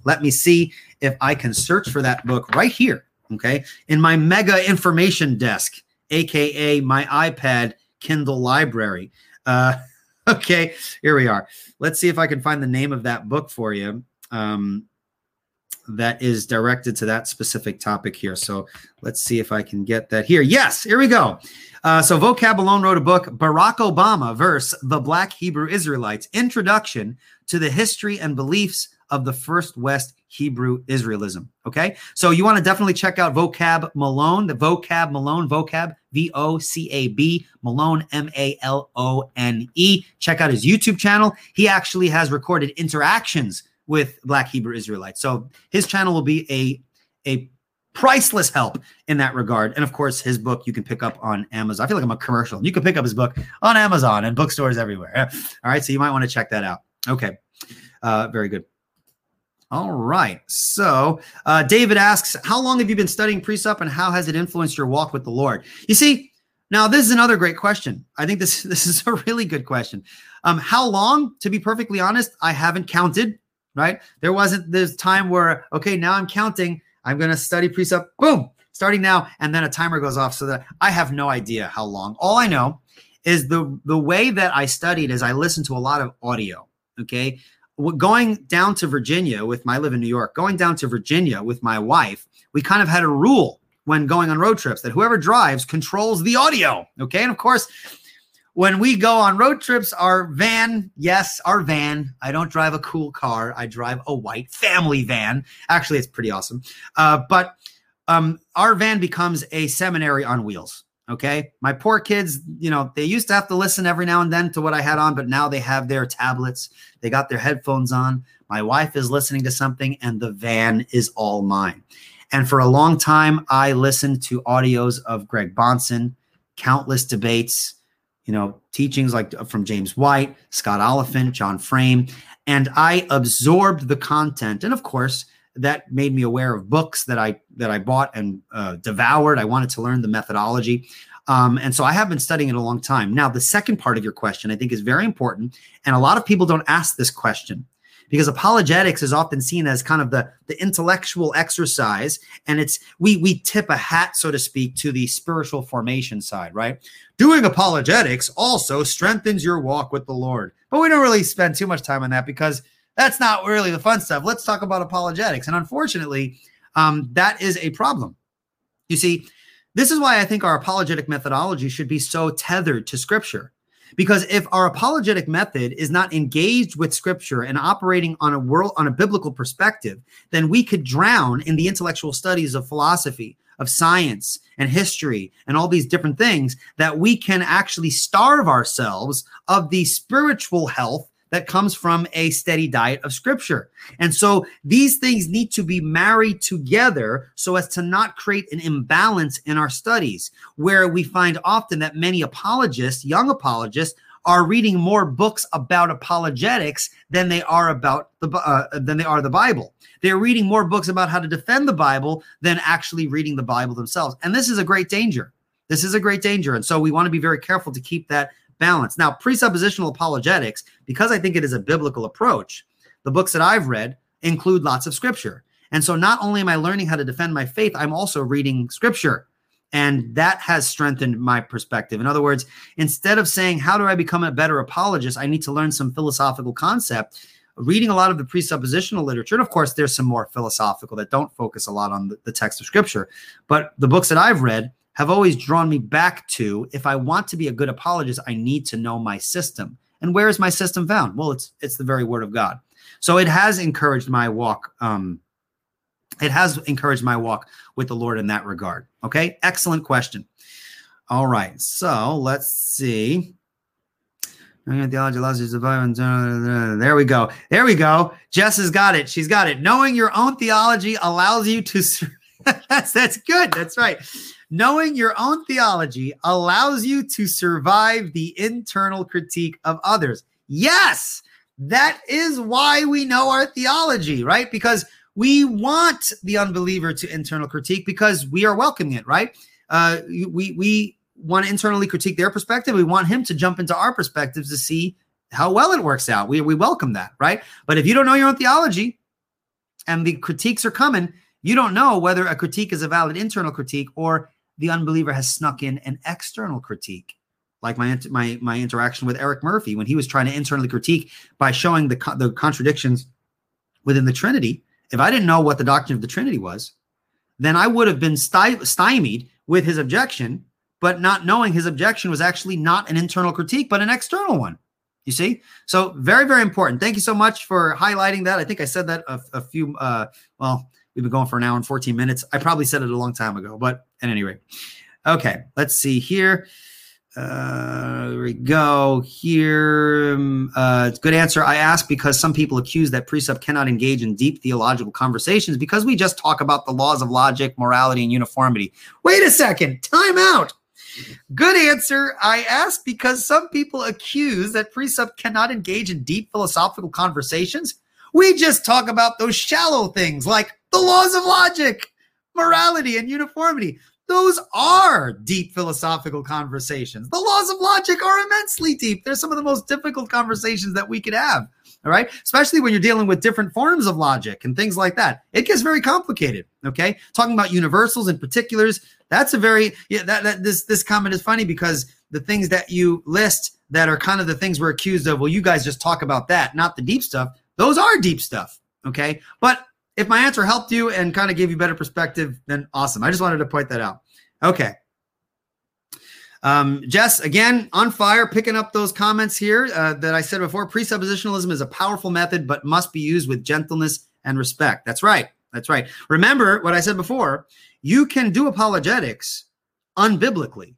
Let me see if I can search for that book right here. Okay. In my mega information desk, AKA my iPad Kindle library. Uh, [laughs] [laughs] okay, here we are. Let's see if I can find the name of that book for you. Um, that is directed to that specific topic here. So let's see if I can get that here. Yes, here we go. Uh, so Vocab Malone wrote a book, Barack Obama versus the Black Hebrew Israelites Introduction to the History and Beliefs of the First West Hebrew Israelism. Okay. So you want to definitely check out Vocab Malone, the Vocab Malone, Vocab, V O C A B, Malone, M A L O N E. Check out his YouTube channel. He actually has recorded interactions with Black Hebrew Israelites. So his channel will be a, a priceless help in that regard. And of course, his book you can pick up on Amazon. I feel like I'm a commercial. You can pick up his book on Amazon and bookstores everywhere. [laughs] All right. So you might want to check that out. Okay. Uh, very good. All right. So uh, David asks, How long have you been studying presup and how has it influenced your walk with the Lord? You see, now this is another great question. I think this, [laughs] this is a really good question. Um, how long? To be perfectly honest, I haven't counted, right? There wasn't this time where, okay, now I'm counting. I'm going to study presup, boom, starting now. And then a timer goes off so that I have no idea how long. All I know is the, the way that I studied is I listened to a lot of audio. Okay going down to Virginia with my I live in New York, going down to Virginia with my wife, we kind of had a rule when going on road trips that whoever drives controls the audio. Okay. And of course, when we go on road trips, our van, yes, our van, I don't drive a cool car. I drive a white family van. Actually, it's pretty awesome. Uh, but um, our van becomes a seminary on wheels. Okay. My poor kids, you know, they used to have to listen every now and then to what I had on, but now they have their tablets, they got their headphones on. My wife is listening to something, and the van is all mine. And for a long time, I listened to audios of Greg Bahnsen, countless debates, you know, teachings like uh, from James White, Scott Oliphint, John Frame, and I absorbed the content. And of course, that made me aware of books that I that I bought and uh, devoured. I wanted to learn the methodology. Um, and so I have been studying it a long time. Now, the second part of your question I think is very important. And a lot of people don't ask this question because apologetics is often seen as kind of the, the intellectual exercise. And it's we we tip a hat, so to speak, to the spiritual formation side, right? Doing apologetics also strengthens your walk with the Lord. But we don't really spend too much time on that because that's not really the fun stuff. Let's talk about apologetics. And unfortunately, um, that is a problem. You see, this is why I think our apologetic methodology should be so tethered to scripture. Because if our apologetic method is not engaged with scripture and operating on a world on a biblical perspective, then we could drown in the intellectual studies of philosophy, of science and history and all these different things that we can actually starve ourselves of the spiritual health that comes from a steady diet of scripture. And so these things need to be married together so as to not create an imbalance in our studies, where we find often that many apologists, young apologists, are reading more books about apologetics than they are about the uh, than they are the Bible. They're reading more books about how to defend the Bible than actually reading the Bible themselves. And this is a great danger. This is a great danger. And so we want to be very careful to keep that balance. Now, presuppositional apologetics, because I think it is a biblical approach, the books that I've read include lots of scripture. And so not only am I learning how to defend my faith, I'm also reading scripture. And that has strengthened my perspective. In other words, instead of saying, How do I become a better apologist? I need to learn some philosophical concept. Reading a lot of the presuppositional literature, and of course, there's some more philosophical that don't focus a lot on the, text of scripture. But the books that I've read have always drawn me back to if I want to be a good apologist, I need to know my system. And where is my system found? Well, it's it's the very word of God. So it has encouraged my walk um, it has encouraged my walk with the Lord in that regard. Okay, excellent question. All right, so let's see. You to survive. There we go. There we go. Jess has got it. She's got it. Knowing your own theology allows you to. [laughs] that's that's good. That's right. Knowing your own theology allows you to survive the internal critique of others. Yes, that is why we know our theology, right? Because we want the unbeliever to internal critique because we are welcoming it, right? Uh, we we want to internally critique their perspective. We want him to jump into our perspectives to see how well it works out. We, we welcome that, right? But if you don't know your own theology and the critiques are coming, you don't know whether a critique is a valid internal critique or the unbeliever has snuck in an external critique. Like my my my interaction with Eric Murphy when he was trying to internally critique by showing the the contradictions within the Trinity. If I didn't know what the doctrine of the Trinity was, then I would have been stymied with his objection but not knowing his objection was actually not an internal critique, but an external one. You see? So very, very important. Thank you so much for highlighting that. I think I said that a, a few, uh, well, we've been going for an hour and 14 minutes. I probably said it a long time ago, but at any rate. Okay, let's see here. Uh, there we go. Here, um, uh, good answer. I ask because some people accuse that presup cannot engage in deep theological conversations because we just talk about the laws of logic, morality, and uniformity. Wait a second. Time out. Good answer. I ask because some people accuse that presup cannot engage in deep philosophical conversations. We just talk about those shallow things like the laws of logic, morality, and uniformity. Those are deep philosophical conversations. The laws of logic are immensely deep. They're some of the most difficult conversations that we could have. All right. Especially when you're dealing with different forms of logic and things like that. It gets very complicated. Okay. Talking about universals and particulars, that's a very yeah, that, that this this comment is funny because the things that you list that are kind of the things we're accused of, well, you guys just talk about that, not the deep stuff. Those are deep stuff. Okay. But if my answer helped you and kind of gave you better perspective, then awesome. I just wanted to point that out. Okay. Um, Jess, again, on fire, picking up those comments here uh, that I said before. Presuppositionalism is a powerful method, but must be used with gentleness and respect. That's right. That's right. Remember what I said before. You can do apologetics unbiblically,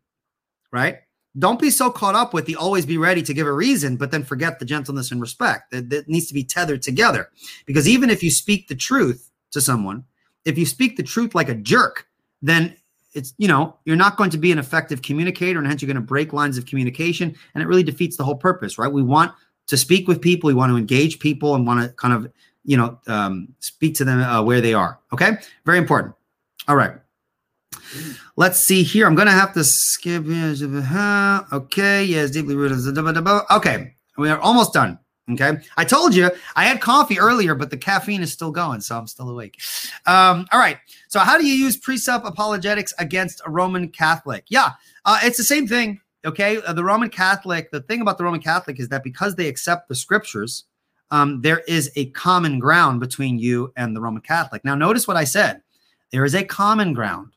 right? Don't be so caught up with the always be ready to give a reason, but then forget the gentleness and respect that, that needs to be tethered together. Because even if you speak the truth to someone, if you speak the truth like a jerk, then it's you know you're not going to be an effective communicator and hence you're going to break lines of communication and it really defeats the whole purpose right? We want to speak with people we want to engage people and want to kind of you know um, speak to them uh, where they are okay? Very important. All right let's see here i'm going to have to skip okay yes deeply rooted okay we are almost done Okay. I told you I had coffee earlier, but the caffeine is still going, so I'm still awake. Um, all right. So, how do you use presup apologetics against a Roman Catholic? Yeah, uh, it's the same thing. Okay. Uh, the Roman Catholic, the thing about the Roman Catholic is that because they accept the scriptures, um, there is a common ground between you and the Roman Catholic. Now, notice what I said. There is a common ground.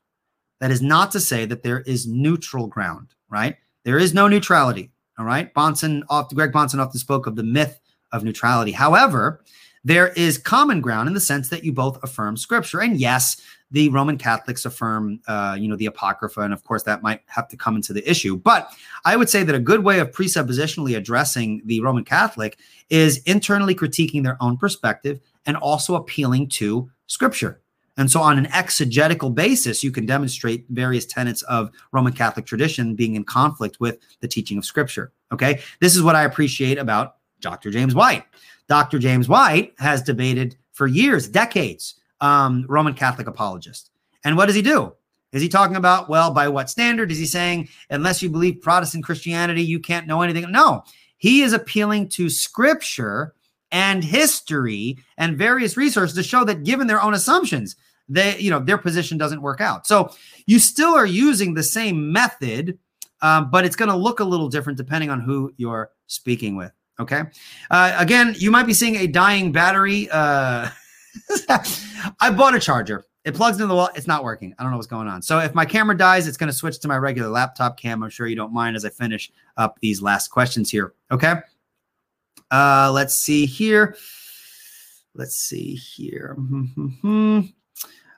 That is not to say that there is neutral ground, right? There is no neutrality. All right. Bahnsen, Greg Bahnsen often spoke of the myth of neutrality. However, there is common ground in the sense that you both affirm scripture. And yes, the Roman Catholics affirm, uh, you know, the Apocrypha. And of course, that might have to come into the issue. But I would say that a good way of presuppositionally addressing the Roman Catholic is internally critiquing their own perspective and also appealing to scripture. And so, on an exegetical basis, you can demonstrate various tenets of Roman Catholic tradition being in conflict with the teaching of Scripture. Okay. This is what I appreciate about Dr. James White. Dr. James White has debated for years, decades, um, Roman Catholic apologists. And what does he do? Is he talking about, well, by what standard? Is he saying, unless you believe Protestant Christianity, you can't know anything? No, he is appealing to Scripture and history and various resources to show that given their own assumptions they you know their position doesn't work out. So you still are using the same method um, but it's going to look a little different depending on who you're speaking with okay? Uh, again you might be seeing a dying battery uh, [laughs] i bought a charger. It plugs into the wall it's not working. I don't know what's going on. So if my camera dies it's going to switch to my regular laptop cam. I'm sure you don't mind as i finish up these last questions here okay? Uh, let's see here. Let's see here [laughs]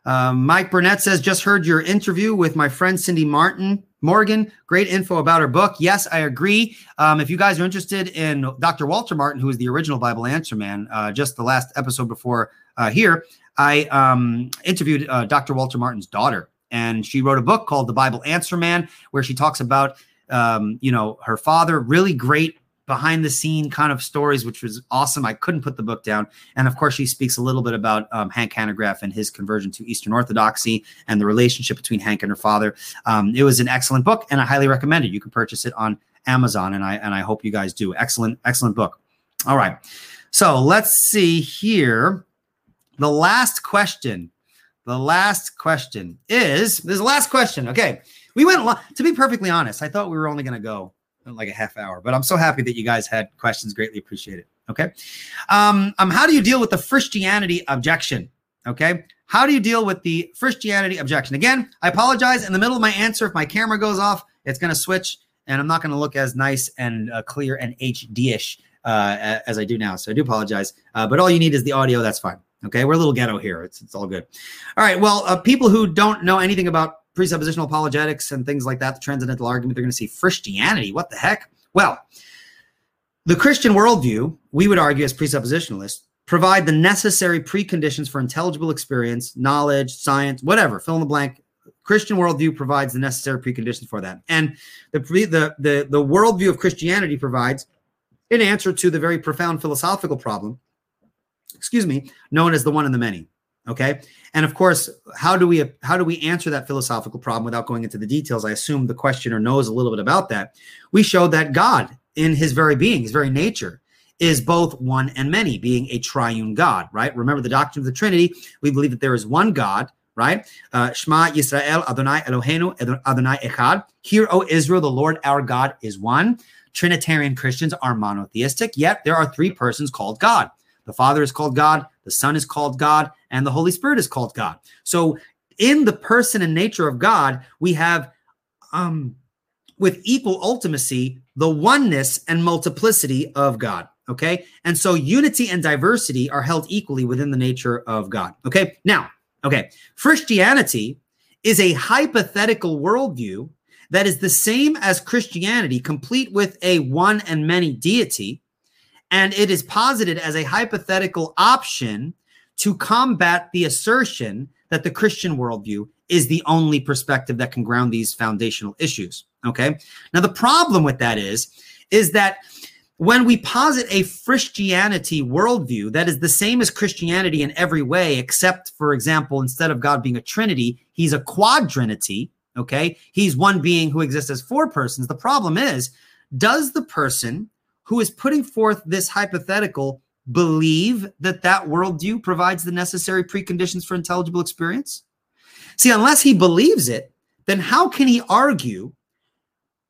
Um, Mike Burnett says, just heard your interview with my friend Cindy Martin Morgan. Great info about her book. Yes, I agree. Um, if you guys are interested in Dr. Walter Martin, who is the original Bible Answer Man, uh, just the last episode before uh, here, I um, interviewed uh, Dr. Walter Martin's daughter, and she wrote a book called The Bible Answer Man, where she talks about, um, you know, her father. Really great behind the scene kind of stories, which was awesome. I couldn't put the book down. And of course, she speaks a little bit about um, Hank Hanegraaff and his conversion to Eastern Orthodoxy and the relationship between Hank and her father. Um, it was an excellent book, and I highly recommend it. You can purchase it on Amazon, and I and I hope you guys do. Excellent, excellent book. All right, so let's see here. The last question. The last question is this is the last question. Okay. We went to be perfectly honest. I thought we were only going to go like a half hour. But I'm so happy that you guys had questions. Greatly appreciate it. Okay. Um, um, how do you deal with the Christianity objection? Okay. How do you deal with the Christianity objection? Again, I apologize in the middle of my answer. If my camera goes off, it's going to switch and I'm not going to look as nice and uh, clear and HD-ish uh, as I do now. So I do apologize. Uh, but all you need is the audio. That's fine. Okay. We're a little ghetto here. It's, it's all good. All right. Well, uh, people who don't know anything about presuppositional apologetics and things like that, the transcendental argument, they're going to see Christianity. What the heck? Well, the Christian worldview, we would argue as presuppositionalists, provide the necessary preconditions for intelligible experience, knowledge, science, whatever, fill in the blank. Christian worldview provides the necessary preconditions for that. And the, the, the, the worldview of Christianity provides an answer to the very profound philosophical problem, excuse me, known as the one and the many. Okay. And of course, how do we how do we answer that philosophical problem without going into the details? I assume the questioner knows a little bit about that. We showed that God, in his very being, his very nature, is both one and many, being a triune God, right? Remember the doctrine of the Trinity. We believe that there is one God, right? Uh, Shema Yisrael Adonai Eloheinu Adonai Echad. Hear, O Israel, the Lord our God is one. Trinitarian Christians are monotheistic, yet there are three persons called God. The Father is called God, the Son is called God, and the Holy Spirit is called God. So, in the person and nature of God, we have, um, with equal ultimacy, the oneness and multiplicity of God. Okay. And so, unity and diversity are held equally within the nature of God. Okay. Now, okay. Christianity is a hypothetical worldview that is the same as Christianity, complete with a one and many deity and it is posited as a hypothetical option to combat the assertion that the Christian worldview is the only perspective that can ground these foundational issues. Okay. Now, the problem with that is, is that when we posit a Christianity worldview that is the same as Christianity in every way, except, for example, instead of God being a trinity, he's a quadrinity. Okay. He's one being who exists as four persons. The problem is, does the person who is putting forth this hypothetical believe that that worldview provides the necessary preconditions for intelligible experience? See, unless he believes it, then how can he argue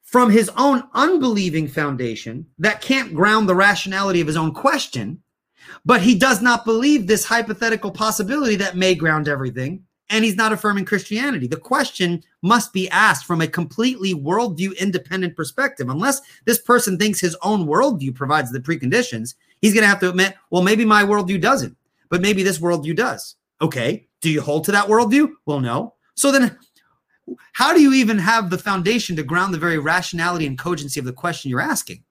from his own unbelieving foundation that can't ground the rationality of his own question, but he does not believe this hypothetical possibility that may ground everything? And he's not affirming Christianity. The question must be asked from a completely worldview independent perspective. Unless this person thinks his own worldview provides the preconditions, he's going to have to admit, well, maybe my worldview doesn't, but maybe this worldview does. Okay. Do you hold to that worldview? Well, no. So then, how do you even have the foundation to ground the very rationality and cogency of the question you're asking?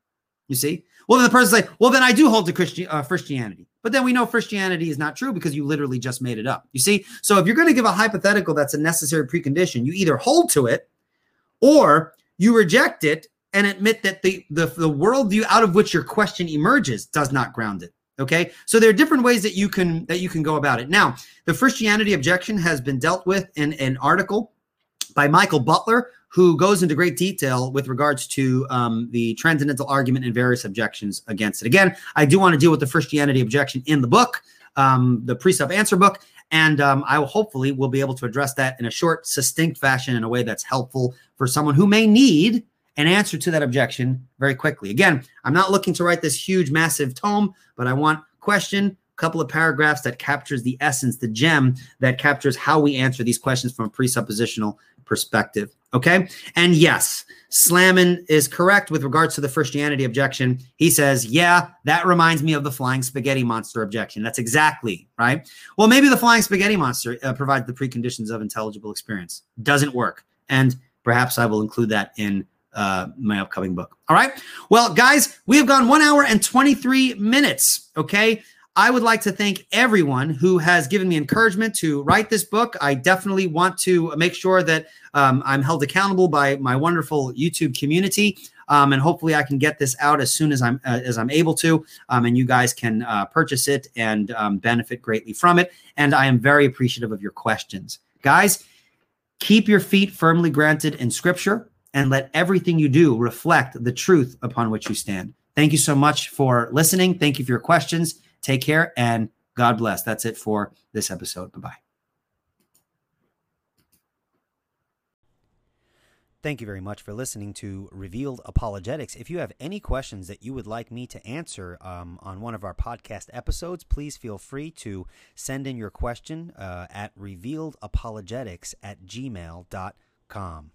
You see? Well, then the person's like, well, then I do hold to uh, Christianity. But then we know Christianity is not true because you literally just made it up. You see? So if you're going to give a hypothetical that's a necessary precondition, you either hold to it or you reject it and admit that the, the, the worldview out of which your question emerges does not ground it. Okay. So there are different ways that you can that you can go about it. Now, the Christianity objection has been dealt with in an article by Michael Butler, who goes into great detail with regards to um, the transcendental argument and various objections against it. Again, I do want to deal with the Christianity objection in the book, um, the presup answer book, and um, I will hopefully will be able to address that in a short, succinct fashion in a way that's helpful for someone who may need an answer to that objection very quickly. Again, I'm not looking to write this huge, massive tome, but I want question, a couple of paragraphs that captures the essence, the gem that captures how we answer these questions from a presuppositional perspective. Okay. And yes, Slammin is correct with regards to the Christianity objection. He says, yeah, that reminds me of the flying spaghetti monster objection. That's exactly right. Well, maybe the flying spaghetti monster uh, provides the preconditions of intelligible experience. Doesn't work. And perhaps I will include that in uh, my upcoming book. All right. Well, guys, we have gone one hour and 23 minutes. Okay. I would like to thank everyone who has given me encouragement to write this book. I definitely want to make sure that um, I'm held accountable by my wonderful YouTube community. Um, and hopefully I can get this out as soon as I'm uh, as I'm able to, um, and you guys can uh, purchase it and um, benefit greatly from it. And I am very appreciative of your questions, guys. Keep your feet firmly granted in Scripture, and let everything you do reflect the truth upon which you stand. Thank you so much for listening. Thank you for your questions. Take care and God bless. That's it for this episode. Bye bye. Thank you very much for listening to Revealed Apologetics. If you have any questions that you would like me to answer um, on one of our podcast episodes, please feel free to send in your question uh, at revealedapologetics at gmail.com.